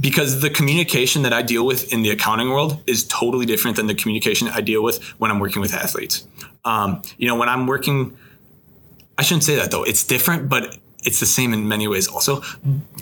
because the communication that I deal with in the accounting world is totally different than the communication I deal with when I'm working with athletes. Um, you know, when I'm working, I shouldn't say that though. It's different, but it's the same in many ways also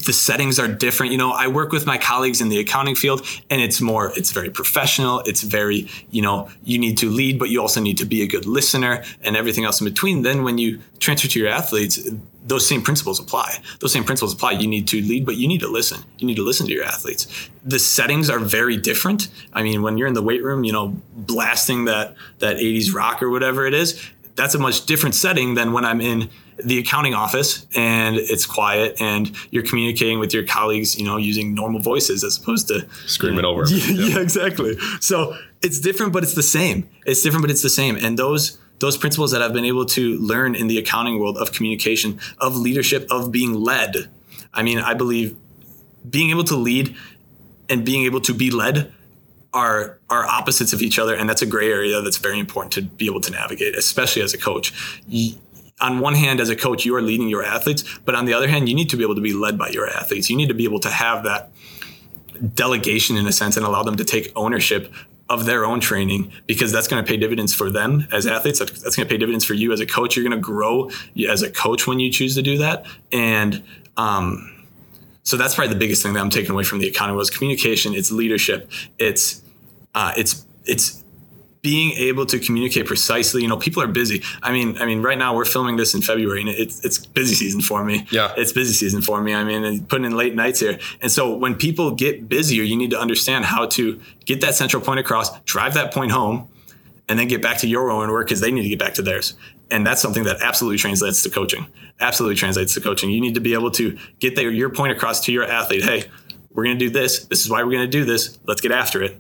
the settings are different you know i work with my colleagues in the accounting field and it's more it's very professional it's very you know you need to lead but you also need to be a good listener and everything else in between then when you transfer to your athletes those same principles apply. Those same principles apply. You need to lead, but you need to listen. You need to listen to your athletes. The settings are very different. I mean, when you're in the weight room, you know, blasting that that 80s rock or whatever it is, that's a much different setting than when I'm in the accounting office and it's quiet and you're communicating with your colleagues, you know, using normal voices as opposed to screaming you know, over. Yeah, yeah, exactly. So it's different, but it's the same. It's different, but it's the same. And those those principles that I've been able to learn in the accounting world of communication, of leadership, of being led. I mean, I believe being able to lead and being able to be led are are opposites of each other, and that's a gray area that's very important to be able to navigate, especially as a coach. On one hand, as a coach, you are leading your athletes, but on the other hand, you need to be able to be led by your athletes. You need to be able to have that delegation in a sense and allow them to take ownership of their own training because that's going to pay dividends for them as athletes. That's going to pay dividends for you as a coach. You're going to grow as a coach when you choose to do that. And um, so that's probably the biggest thing that I'm taking away from the economy was communication. It's leadership. It's uh, it's it's being able to communicate precisely. You know, people are busy. I mean, I mean, right now we're filming this in February, and it's it's busy season for me. Yeah, it's busy season for me. I mean, putting in late nights here, and so when people get busier, you need to understand how to get that central point across, drive that point home, and then get back to your own work because they need to get back to theirs. And that's something that absolutely translates to coaching. Absolutely translates to coaching. You need to be able to get their, your point across to your athlete. Hey, we're going to do this. This is why we're going to do this. Let's get after it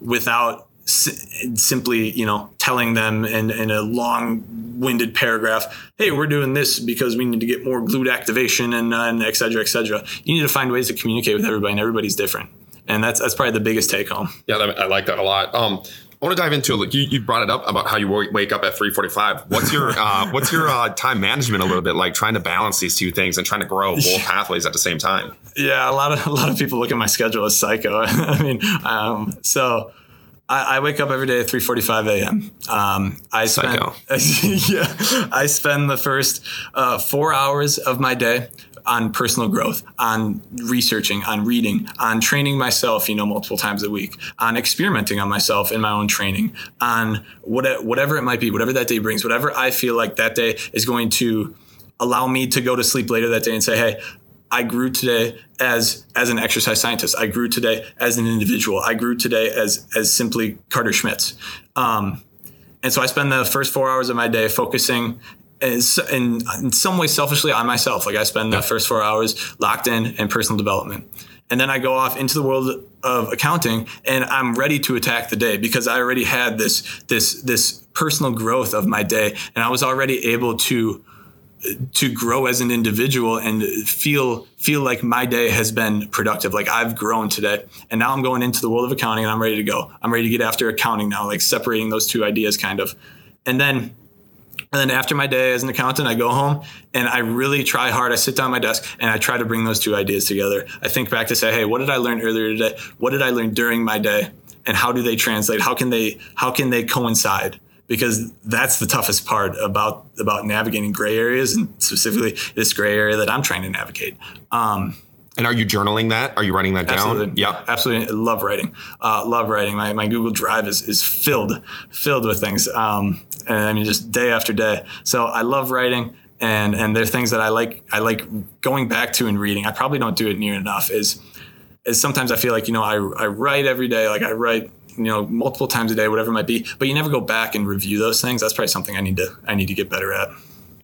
without simply, you know, telling them in, in a long-winded paragraph, "Hey, we're doing this because we need to get more glute activation and, uh, and et cetera, et cetera." You need to find ways to communicate with everybody, and everybody's different, and that's that's probably the biggest take home. Yeah, I like that a lot. Um, I want to dive into it. You, you brought it up about how you wake up at 3:45. What's your uh, what's your uh, time management a little bit like? Trying to balance these two things and trying to grow both pathways at the same time. Yeah, a lot of a lot of people look at my schedule as psycho. I mean, um, so I, I, wake up every day at 3:45 a.m. Um, I spend yeah, I spend the first uh, four hours of my day on personal growth, on researching, on reading, on training myself, you know, multiple times a week, on experimenting on myself in my own training, on what, whatever it might be, whatever that day brings, whatever I feel like that day is going to allow me to go to sleep later that day and say, hey, I grew today as as an exercise scientist. I grew today as an individual. I grew today as as simply Carter Schmitz. Um, and so I spend the first four hours of my day focusing is in, in some way selfishly on myself. Like I spend the first four hours locked in in personal development. And then I go off into the world of accounting and I'm ready to attack the day because I already had this this this personal growth of my day and I was already able to to grow as an individual and feel feel like my day has been productive like i've grown today and now i'm going into the world of accounting and i'm ready to go i'm ready to get after accounting now like separating those two ideas kind of and then and then after my day as an accountant, I go home and I really try hard. I sit down my desk and I try to bring those two ideas together. I think back to say, hey, what did I learn earlier today? What did I learn during my day? And how do they translate? How can they how can they coincide? Because that's the toughest part about about navigating gray areas and specifically this gray area that I'm trying to navigate. Um, and are you journaling that? Are you writing that absolutely. down? Yeah, absolutely. Love writing. Uh, love writing. My, my Google Drive is, is filled filled with things. Um, and I mean, just day after day. So I love writing, and and there are things that I like. I like going back to and reading. I probably don't do it near enough. Is is sometimes I feel like you know I I write every day. Like I write you know multiple times a day whatever it might be but you never go back and review those things that's probably something i need to i need to get better at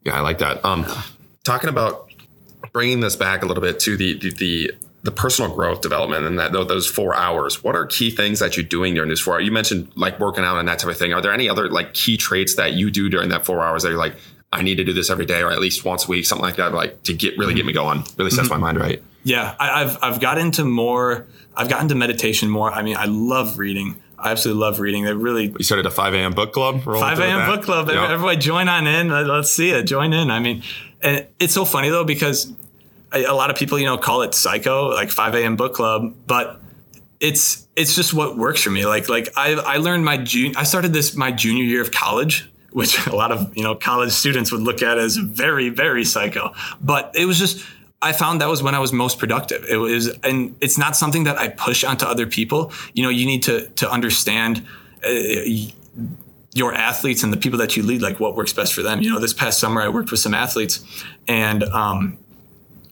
yeah i like that um talking about bringing this back a little bit to the the the, the personal growth development and that those four hours, what are key things that you're doing during this four hours? You mentioned like working out and that type of thing. Are there any other like key traits that you do during that four hours that you're like, I need to do this every day or at least once a week, something like that, like to get really get me going, really sets mm-hmm. my mind right. Yeah, I, have I've got into more. I've gotten to meditation more. I mean, I love reading. I absolutely love reading. They really. You started a 5 a.m. book club. 5 a.m. book club. Yep. Everybody join on in. Let's see it. Join in. I mean, and it's so funny though because a lot of people, you know, call it psycho, like 5 a.m. book club, but it's it's just what works for me. Like like I I learned my June. I started this my junior year of college, which a lot of you know college students would look at as very very psycho. But it was just I found that was when I was most productive. It was, and it's not something that I push onto other people. You know, you need to to understand. Uh, your athletes and the people that you lead, like what works best for them. You know, this past summer I worked with some athletes, and um,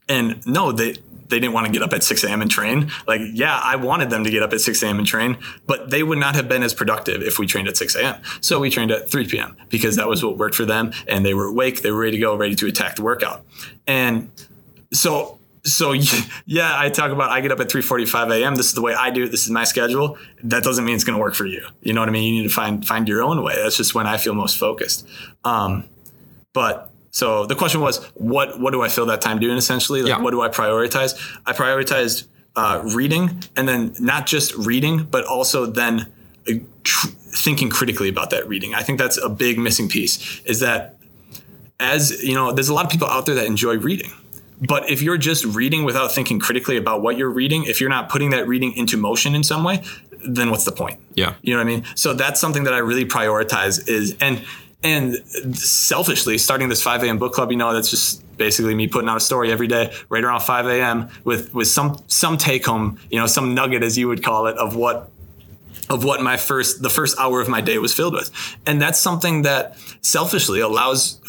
and no, they they didn't want to get up at 6 a.m. and train. Like, yeah, I wanted them to get up at 6 a.m. and train, but they would not have been as productive if we trained at 6 a.m. So we trained at 3 p.m. because that was what worked for them. And they were awake, they were ready to go, ready to attack the workout. And so, so yeah, I talk about I get up at 3:45 a.m. This is the way I do it. This is my schedule. That doesn't mean it's going to work for you. You know what I mean? You need to find find your own way. That's just when I feel most focused. Um, but so the question was, what what do I fill that time doing? Essentially, like, yeah. what do I prioritize? I prioritized uh, reading, and then not just reading, but also then uh, tr- thinking critically about that reading. I think that's a big missing piece. Is that as you know, there's a lot of people out there that enjoy reading. But if you're just reading without thinking critically about what you're reading, if you're not putting that reading into motion in some way, then what's the point? Yeah. You know what I mean? So that's something that I really prioritize is and and selfishly, starting this 5 a.m. book club, you know, that's just basically me putting out a story every day, right around 5 a.m. with with some some take home, you know, some nugget as you would call it, of what of what my first the first hour of my day was filled with, and that's something that selfishly allows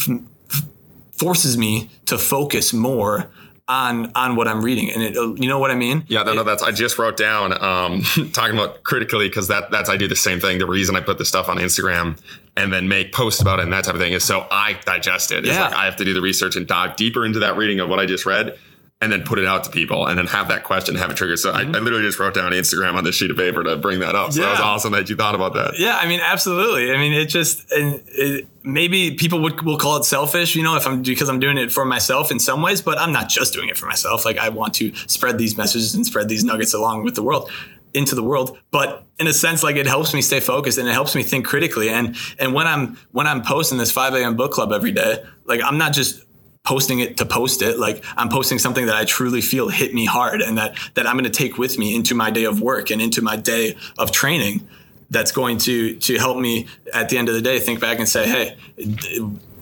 forces me to focus more on on what I'm reading, and it, you know what I mean? Yeah, no, no, that's I just wrote down um, talking about critically because that that's I do the same thing. The reason I put this stuff on Instagram and then make posts about it and that type of thing is so I digest it. It's yeah. like I have to do the research and dive deeper into that reading of what I just read and then put it out to people and then have that question have it trigger. So mm-hmm. I, I, literally just wrote down Instagram on this sheet of paper to bring that up. So yeah. that was awesome that you thought about that. Yeah, I mean, absolutely. I mean, it just and it, maybe people would will call it selfish, you know, if I'm because I'm doing it for myself in some ways, but I'm not just doing it for myself. Like I want to spread these messages and spread these nuggets along with the world into the world but in a sense like it helps me stay focused and it helps me think critically and and when i'm when i'm posting this 5 a.m book club every day like i'm not just posting it to post it. Like I'm posting something that I truly feel hit me hard and that that I'm going to take with me into my day of work and into my day of training. That's going to to help me at the end of the day think back and say, hey.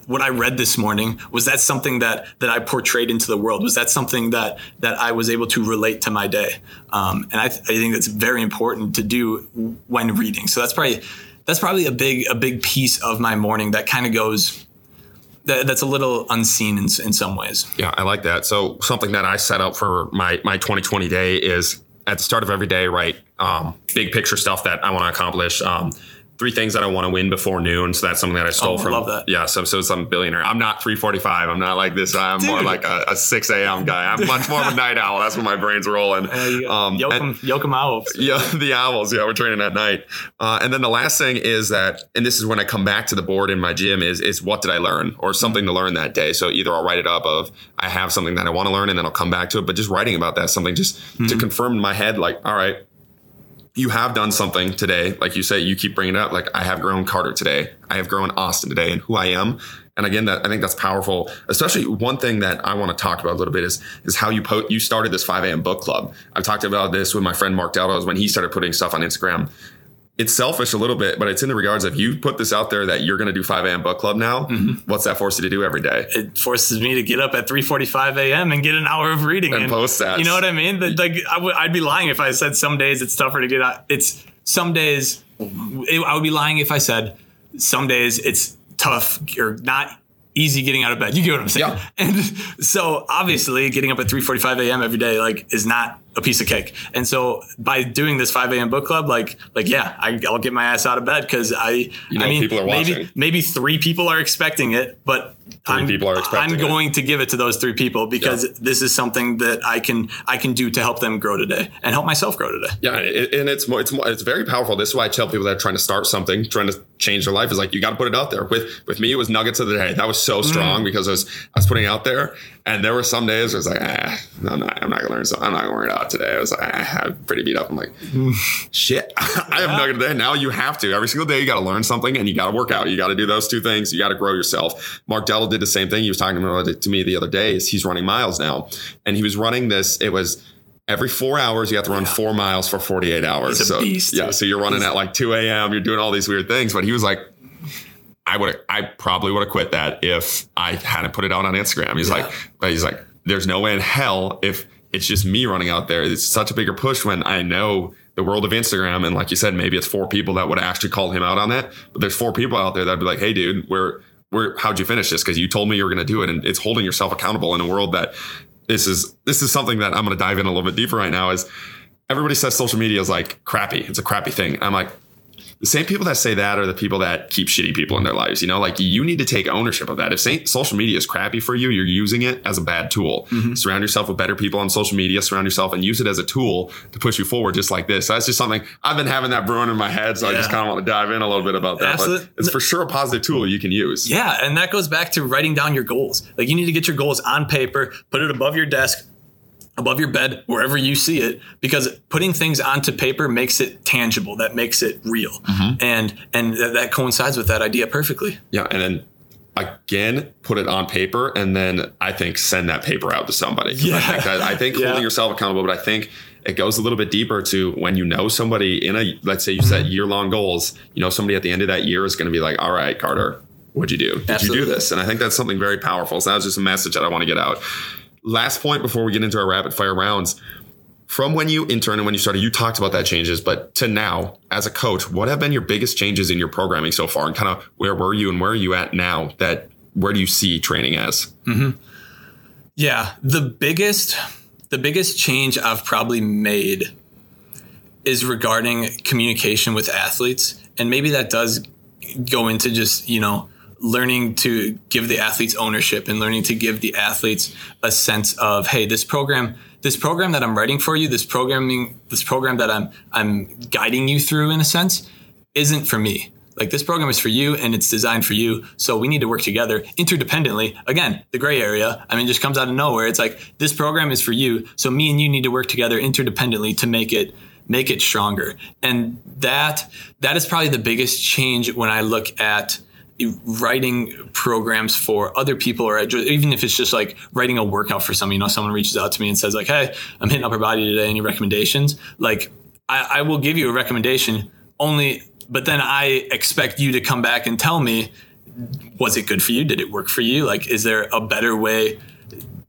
What I read this morning was that something that that I portrayed into the world. Was that something that that I was able to relate to my day? Um, and I, th- I think that's very important to do when reading. So that's probably that's probably a big a big piece of my morning that kind of goes that, that's a little unseen in, in some ways. Yeah, I like that. So something that I set up for my my 2020 day is at the start of every day, right? Um, big picture stuff that I want to accomplish. Um, three things that I want to win before noon. So that's something that I stole oh, from. Love that. Yeah. So so some billionaire. I'm not 345. I'm not like this. I'm Dude. more like a, a 6 a.m. guy. I'm much more of a night owl. That's when my brain's rolling. Uh, um, Yoakum, owls. Yeah, the owls. Yeah, we're training at night. Uh, and then the last thing is that, and this is when I come back to the board in my gym is is what did I learn or something to learn that day. So either I'll write it up of I have something that I want to learn and then I'll come back to it. But just writing about that something just mm-hmm. to confirm in my head like all right you have done something today. Like you say, you keep bringing it up. Like I have grown Carter today. I have grown Austin today and who I am. And again, that I think that's powerful. Especially one thing that I want to talk about a little bit is is how you po- you started this 5 a.m. book club. I've talked about this with my friend Mark Deldos when he started putting stuff on Instagram it's selfish a little bit, but it's in the regards of you put this out there that you're going to do 5 a.m. book club now. Mm-hmm. What's that force you to do every day? It forces me to get up at 3:45 a.m. and get an hour of reading and, and post that. You know what I mean? like I w- I'd be lying if I said some days it's tougher to get out. It's some days it, I would be lying if I said some days it's tough or not easy getting out of bed. You get what I'm saying? Yeah. And so obviously getting up at 3:45 a.m. every day like is not a piece of cake. And so by doing this 5 a.m. book club, like, like, yeah, I, will get my ass out of bed because I, you know, I mean, people are maybe, watching. maybe three people are expecting it, but Three I'm, people are expecting I'm it. going to give it to those three people because Yeah. this is something that I can, I can do to help them grow today and help myself grow today. Yeah, and it's more, it's more, it's very powerful. This is why I tell people that are trying to start something, trying to change their life, is like you got to put it out there. With with me, it was nuggets of the day. That was so mm. strong because I was I was putting it out there, and there were some days where it's like, ah, no, I'm not, I'm not gonna learn. So I'm not gonna work it out today. I was like, ah, I'm pretty beat up. I'm like, shit, I have nugget of the day. Now you have to every single day. You got to learn something, and you got to work out. You got to do those two things. You got to grow yourself. Mark Della did the same thing. He was talking about it to me the other day. Is he's running miles now, and he was running this. It was every four hours you have to run four miles for 48 hours. So beast. yeah, so you're running at like 2 a.m. You're doing all these weird things. But he was like, I would, I probably would have quit that if I hadn't put it out on Instagram. He's like, but he's like, there's no way in hell if it's just me running out there. It's such a bigger push when I know the world of Instagram. And like you said, maybe it's four people that would actually call him out on that. But there's four people out there that'd be like, hey, dude, where, where, how'd you finish this? Because you told me you were going to do it, and it's holding yourself accountable in a world that this is this is something that I'm going to dive in a little bit deeper right now. Is everybody says social media is like crappy. It's a crappy thing. I'm like, the same people that say that are the people that keep shitty people in their lives. You know, like you need to take ownership of that. If social media is crappy for you, you're using it as a bad tool. Mm-hmm. Surround yourself with better people on social media. Surround yourself and use it as a tool to push you forward, just like this. So that's just something I've been having that brewing in my head. So I just kind of want to dive in a little bit about that. Absolutely. But it's for sure a positive tool you can use. Yeah, and that goes back to writing down your goals. Like you need to get your goals on paper, put it above your desk, above your bed, wherever you see it, because putting things onto paper makes it tangible. That makes it real, Mm-hmm. and and th- that coincides with that idea perfectly. Yeah, and then again, put it on paper, and then I think send that paper out to somebody. 'Cause I Yeah. think, that, I think Yeah. holding yourself accountable, but I think it goes a little bit deeper to when you know somebody in a let's say you set year long goals. You know somebody at the end of that year is going to be like, "All right, Carter, what'd you do? Did you do this?" And I think that's something very powerful. So that was just a message that I want to get out. Last point before we get into our rapid fire rounds from when you interned and when you started, you talked about that changes, but to now, as a coach, what have been your biggest changes in your programming so far? And kind of where were you and where are you at now that where do you see training as? Mm-hmm. Yeah, the biggest the biggest change I've probably made is regarding communication with athletes and maybe that does go into just, you know, learning to give the athletes ownership and learning to give the athletes a sense of hey, this program this program that I'm writing for you, this programming this program that I'm I'm guiding you through in a sense isn't for me. Like this program is for you and it's designed for you. So we need to work together interdependently. Again, the gray area, I mean, just comes out of nowhere. It's like this program is for you. So me and you need to work together interdependently to make it make it stronger. And that that is probably the biggest change when I look at writing programs for other people or even if it's just like writing a workout for someone you know someone reaches out to me and says like hey i'm hitting upper body today. Any recommendations? Like I, I will give you a recommendation only but then i expect you to come back and tell me was it good for you? Did it work for you? Like is there a better way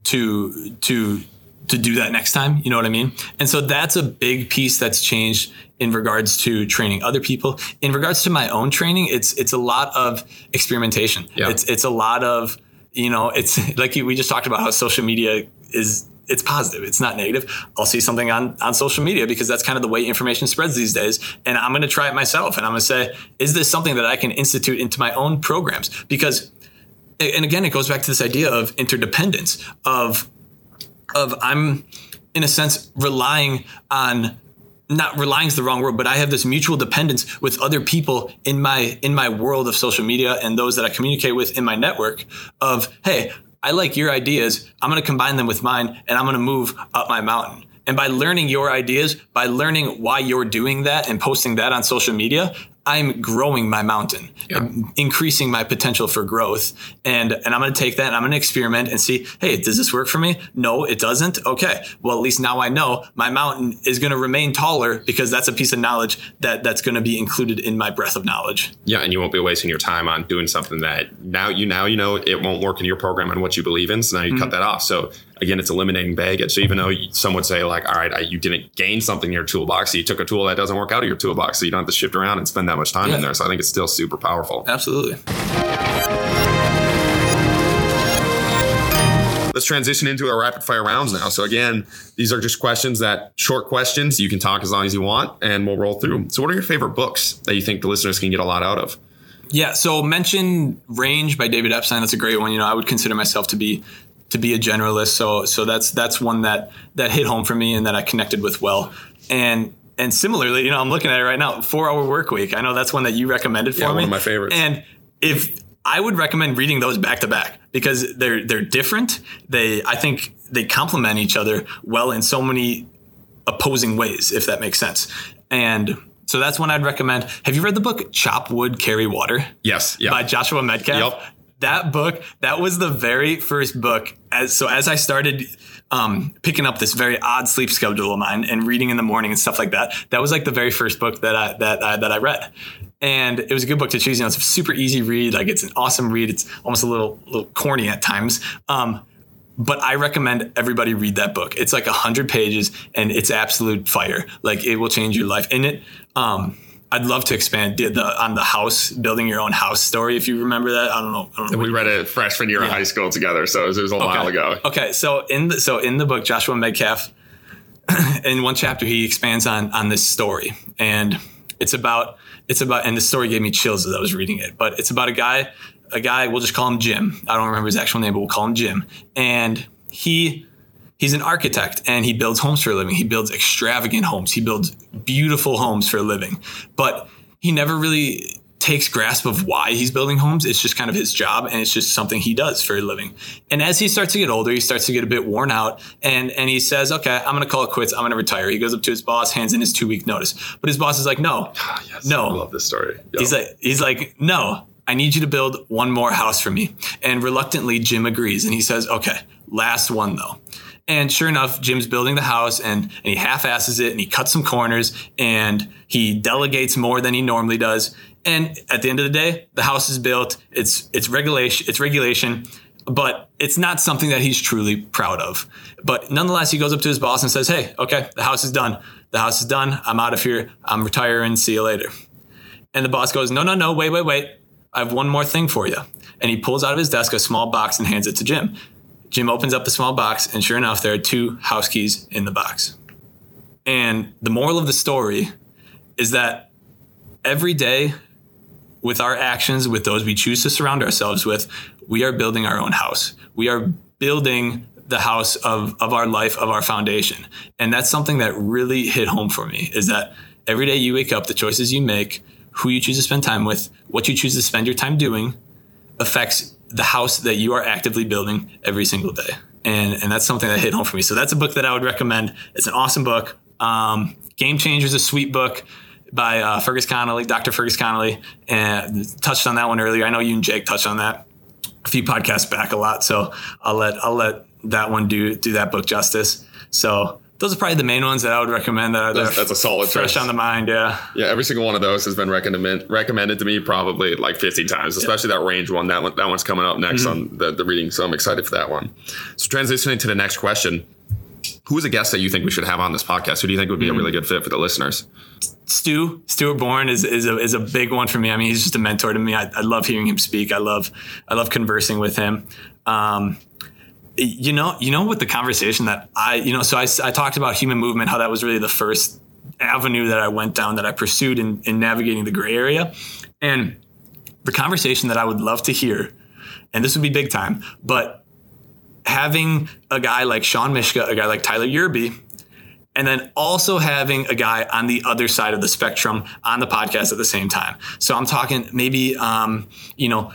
to to to do that next time you know what i mean? And so that's a big piece that's changed in regards to training other people. In regards to my own training it's it's a lot of experimentation. Yeah. it's it's a lot of you know it's like we just talked about how social media is it's positive. It's not negative. I'll see something on on social media because that's kind of the way information spreads these days. And i'm going to try it myself and i'm going to say is this something that i can institute into my own programs? Because and again it goes back to this idea of interdependence of of I'm in a sense relying on not relying is the wrong word, but I have this mutual dependence with other people in my in my world of social media and those that I communicate with in my network of hey, I like your ideas. I'm going to combine them with mine and I'm going to move up my mountain. And by learning your ideas, by learning why you're doing that and posting that on social media, I'm growing my mountain, increasing my potential for growth. And and I'm going to take that and I'm going to experiment and see, hey, does this work for me? No, it doesn't. Okay. Well, at least now I know my mountain is going to remain taller because that's a piece of knowledge that that's going to be included in my breadth of knowledge. Yeah, and you won't be wasting your time on doing something that now you now you know it won't work in your program and what you believe in. So now you cut mm. that off. So again, it's eliminating baggage. So even though some would say like, all right, I, you didn't gain something in your toolbox, so you took a tool that doesn't work out of your toolbox, so you don't have to shift around and spend that much time in there. So I think it's still super powerful. Absolutely. let's transition into our rapid fire rounds now. So again, these are just questions that short questions. You can talk as long as you want, and we'll roll through. So, what are your favorite books that you think the listeners can get a lot out of? Yeah, so mention Range by David Epstein. That's a great one. You know, I would consider myself to be to be a generalist. So so that's that's one that that hit home for me and that I connected with well. And and similarly, you know, I'm looking at it right now. Four Hour Work Week. I know that's one that you recommended for yeah, me. One of my favorites. And if I would recommend reading those back to back because they're they're different. They I think they complement each other well in so many opposing ways, if that makes sense. And so that's one I'd recommend. Have you read the book Chop Wood, Carry Water? Yes. Yeah. By Joshua Medcalf. Yep. That book, that was the very first book. As so as I started um, picking up this very odd sleep schedule of mine and reading in the morning and stuff like that, that was like the very first book that I that I, that I read. And it was a good book to choose. You know, it's a super easy read. Like it's an awesome read. It's almost a little little corny at times. Um, but I recommend everybody read that book. It's like a hundred pages and it's absolute fire. Like it will change your life. In it, um, I'd love to expand the, the, on the house, building your own house story. If you remember that, I don't know. I don't know we read it freshman year yeah. of high school together, so it was, it was a okay. while ago. Okay, so in the so in the book, Joshua Medcalf, in one chapter, he expands on on this story, and it's about it's about and the story gave me chills as I was reading it. But it's about a guy, a guy we'll just call him Jim. I don't remember his actual name, but we'll call him Jim, and he he's an architect and he builds homes for a living. He builds extravagant homes. He builds beautiful homes for a living. But he never really takes grasp of why he's building homes. It's just kind of his job and it's just something he does for a living. And as he starts to get older, he starts to get a bit worn out and and he says, "Okay, I'm going to call it quits. I'm going to retire." He goes up to his boss, hands in his 2-week notice. But his boss is like, "No. yes, no. I love this story." He's like he's like, "No. I need you to build one more house for me." And reluctantly Jim agrees and he says, "Okay, last one though." And sure enough, Jim's building the house and, and he half asses it and he cuts some corners and he delegates more than he normally does. And at the end of the day, the house is built. It's it's regulation, it's regulation, but it's not something that he's truly proud of. But nonetheless, he goes up to his boss and says, Hey, okay, the house is done. The house is done. I'm out of here. I'm retiring. See you later. And the boss goes, No, no, no, wait, wait, wait. I have one more thing for you. And he pulls out of his desk a small box and hands it to Jim. Jim opens up the small box, and sure enough, there are two house keys in the box. And the moral of the story is that every day, with our actions, with those we choose to surround ourselves with, we are building our own house. We are building the house of, of our life, of our foundation. And that's something that really hit home for me is that every day you wake up, the choices you make, who you choose to spend time with, what you choose to spend your time doing affects the house that you are actively building every single day. And, and that's something that hit home for me. So that's a book that I would recommend. It's an awesome book. Um, Game Changers, a sweet book by uh, Fergus Connolly, Dr. Fergus Connolly, and touched on that one earlier. I know you and Jake touched on that a few podcasts back a lot, so I'll let I'll let that one do do that book justice. So those are probably the main ones that I would recommend. That that's, that's a solid fresh choice. on the mind. Yeah, yeah. Every single one of those has been recommended recommended to me probably like 50 times. Especially yeah. that range one. That one, that one's coming up next mm-hmm. on the, the reading, so I'm excited for that one. So transitioning to the next question, who is a guest that you think we should have on this podcast? Who do you think would be mm-hmm. a really good fit for the listeners? Stu Stuart Bourne is, is a is a big one for me. I mean, he's just a mentor to me. I, I love hearing him speak. I love I love conversing with him. Um, you know, you know, with the conversation that I, you know, so I, I talked about human movement, how that was really the first avenue that I went down that I pursued in, in navigating the gray area. And the conversation that I would love to hear, and this would be big time, but having a guy like Shawn Myszka, a guy like Tyler Yearby, and then also having a guy on the other side of the spectrum on the podcast at the same time. So I'm talking maybe, um, you know,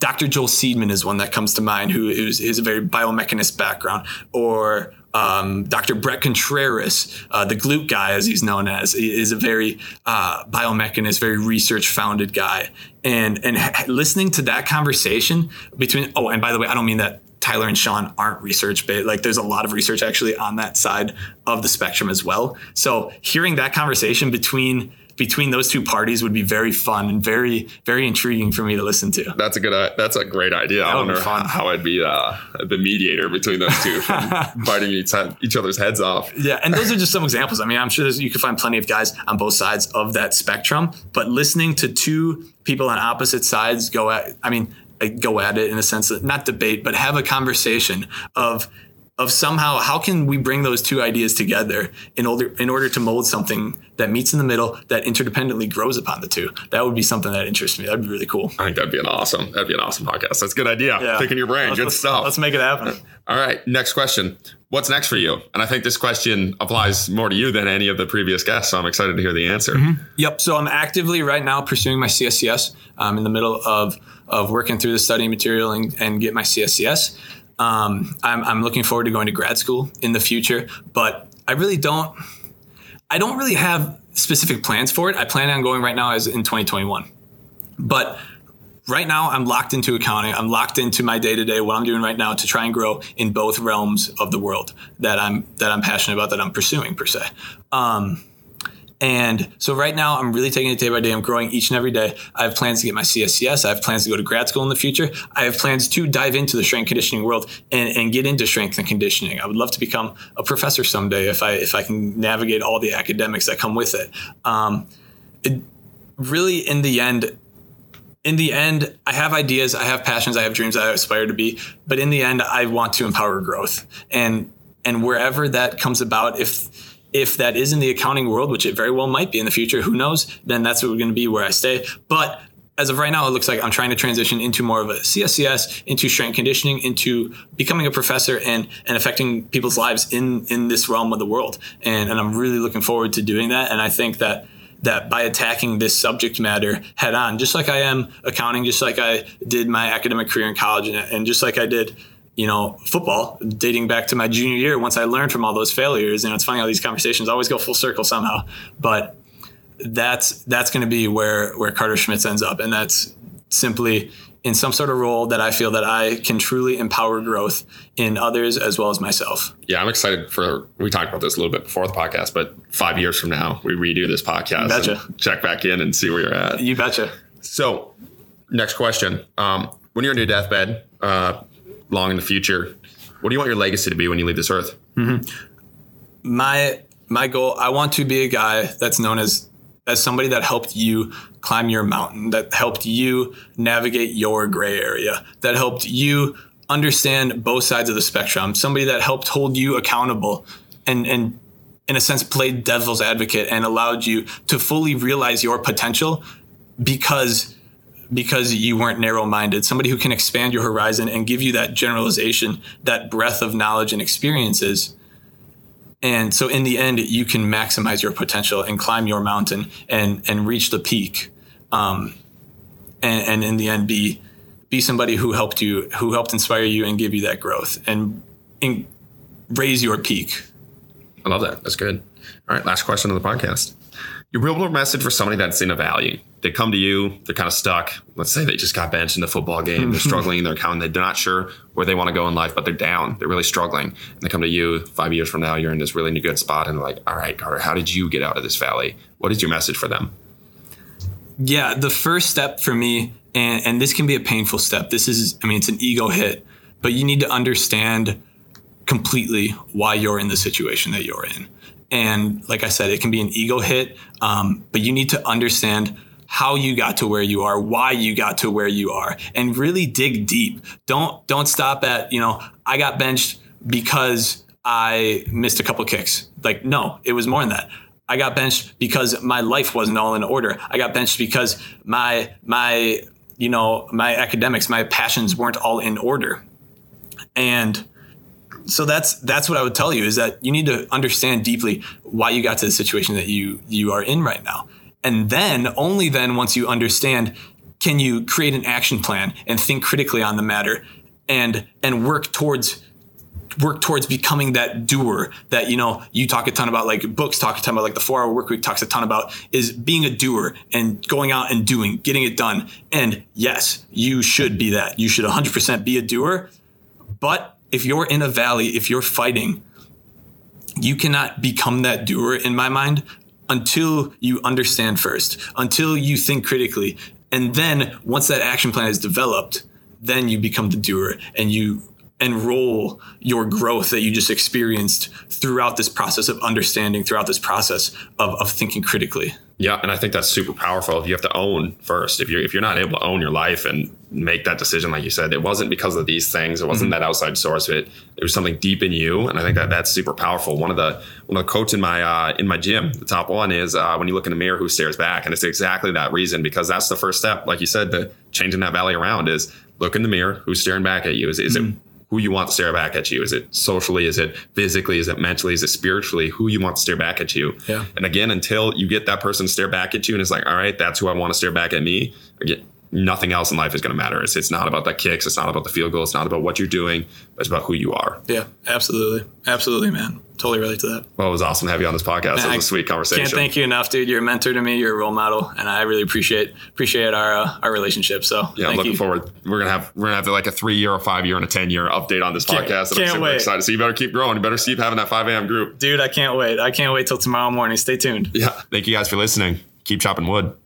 Dr. Joel Seedman is one that comes to mind, who is, is a very biomechanist background, or um, Dr. Bret Contreras, uh, the glute guy, as he's known as, is a very uh, biomechanist, very research founded guy. And and listening to that conversation between, oh, and by the way, I don't mean that Tyler and Shawn aren't research based. Like there's a lot of research actually on that side of the spectrum as well. So hearing that conversation between between those two parties would be very fun and very very intriguing for me to listen to. That's a good. Uh, that's a great idea. That I wonder how I'd be uh, the mediator between those two, biting each, each other's heads off. Yeah, and those are just some examples. I mean, I'm sure you could find plenty of guys on both sides of that spectrum, but listening to two people on opposite sides go at, I mean, like go at it in a sense that not debate, but have a conversation of of somehow how can we bring those two ideas together in order in order to mold something that meets in the middle that interdependently grows upon the two. That would be something that interests me. That'd be really cool. I think that'd be an awesome that'd be an awesome podcast. That's a good idea. Yeah. Picking your brain, let's, good let's, stuff. Let's make it happen. All right, next question. What's next for you? And I think this question applies more to you than any of the previous guests. So I'm excited to hear the answer. Mm-hmm. Yep. So I'm actively right now pursuing my CSCS. I'm in the middle of of working through the study material and, and get my CSCS. Um, I'm, I'm looking forward to going to grad school in the future, but I really don't. I don't really have specific plans for it. I plan on going right now as in 2021, but right now I'm locked into accounting. I'm locked into my day to day, what I'm doing right now to try and grow in both realms of the world that I'm that I'm passionate about, that I'm pursuing per se. Um, and so right now, I'm really taking it day by day. I'm growing each and every day. I have plans to get my CSCS. I have plans to go to grad school in the future. I have plans to dive into the strength conditioning world and, and get into strength and conditioning. I would love to become a professor someday if I if I can navigate all the academics that come with it. Um, it really, in the end, in the end, I have ideas, I have passions, I have dreams I aspire to be, but in the end, I want to empower growth. And and wherever that comes about, if if that is in the accounting world, which it very well might be in the future, who knows, then that's what we're going to be where I stay. But as of right now, it looks like I'm trying to transition into more of a CSCS, into strength conditioning, into becoming a professor and, and affecting people's lives in, in this realm of the world. And, and I'm really looking forward to doing that. And I think that that by attacking this subject matter head on, just like I am accounting, just like I did my academic career in college, and, and just like I did you know, football dating back to my junior year once I learned from all those failures. You know, it's funny how these conversations always go full circle somehow. But that's that's going to be where where Carter Schmitz ends up, and that's simply in some sort of role that I feel that I can truly empower growth in others as well as myself. Yeah, I'm excited for. We talked about this a little bit before the podcast, but five years from now, we redo this podcast. betcha. check back in and see where you're at. You betcha. So, next question: um, When you're on your deathbed, uh, long in the future, what do you want your legacy to be when you leave this earth? Mm-hmm. My my goal, I want to be a guy that's known as as somebody that helped you climb your mountain, that helped you navigate your gray area, that helped you understand both sides of the spectrum, somebody that helped hold you accountable and and in a sense played devil's advocate and allowed you to fully realize your potential because because you weren't narrow minded, somebody who can expand your horizon and give you that generalization, that breadth of knowledge and experiences. And so in the end, you can maximize your potential and climb your mountain and, and reach the peak. Um, and, and in the end, be, be somebody who helped you, who helped inspire you and give you that growth and, and raise your peak. I love that. That's good. All right. Last question of the podcast. Your real world message for somebody that's in a value they come to you, they're kind of stuck. Let's say they just got benched in the football game, they're struggling in their account, they're not sure where they want to go in life, but they're down, they're really struggling. And they come to you five years from now, you're in this really good spot, and they're like, all right, Carter, how did you get out of this valley? What is your message for them? Yeah, the first step for me, and, and this can be a painful step, this is, I mean, it's an ego hit, but you need to understand completely why you're in the situation that you're in. And like I said, it can be an ego hit, um, but you need to understand how you got to where you are, why you got to where you are, and really dig deep. Don't don't stop at, you know, I got benched because I missed a couple kicks. Like no, it was more than that. I got benched because my life wasn't all in order. I got benched because my my you know, my academics, my passions weren't all in order. And so that's that's what I would tell you is that you need to understand deeply why you got to the situation that you you are in right now. And then, only then, once you understand, can you create an action plan and think critically on the matter and and work towards work towards becoming that doer that you know you talk a ton about like books talk a ton about like the four hour work week talks a ton about is being a doer and going out and doing getting it done. And yes you should be that. You should 100% be a doer. But if you're in a valley if you're fighting you cannot become that doer in my mind until you understand first, until you think critically. And then once that action plan is developed, then you become the doer and you enroll your growth that you just experienced throughout this process of understanding, throughout this process of, of thinking critically. Yeah, and I think that's super powerful. If you have to own first. If you're if you're not able to own your life and make that decision, like you said, it wasn't because of these things. It wasn't mm-hmm. that outside source. It it was something deep in you, and I think that that's super powerful. One of the one of the quotes in my uh, in my gym, the top one is uh, when you look in the mirror, who stares back, and it's exactly that reason because that's the first step. Like you said, the changing that valley around is look in the mirror, who's staring back at you. Is is mm-hmm. it who you want to stare back at you. Is it socially? Is it physically? Is it mentally? Is it spiritually? Who you want to stare back at you? Yeah. And again, until you get that person to stare back at you and it's like, all right, that's who I want to stare back at me. Again, nothing else in life is going to matter. It's, it's not about the kicks. It's not about the field goal. It's not about what you're doing. It's about who you are. Yeah, absolutely. Absolutely, man. Totally relate to that. Well, it was awesome to have you on this podcast. Man, it was a sweet conversation. Can't thank you enough, dude. You're a mentor to me. You're a role model, and I really appreciate appreciate our uh, our relationship. So yeah, I'm looking you. forward. We're gonna have we're gonna have like a three year, a five year, and a ten year update on this can't, podcast. Can't I'm super wait. excited. So you better keep growing. You better keep having that 5 a.m. group, dude. I can't wait. I can't wait till tomorrow morning. Stay tuned. Yeah. Thank you guys for listening. Keep chopping wood.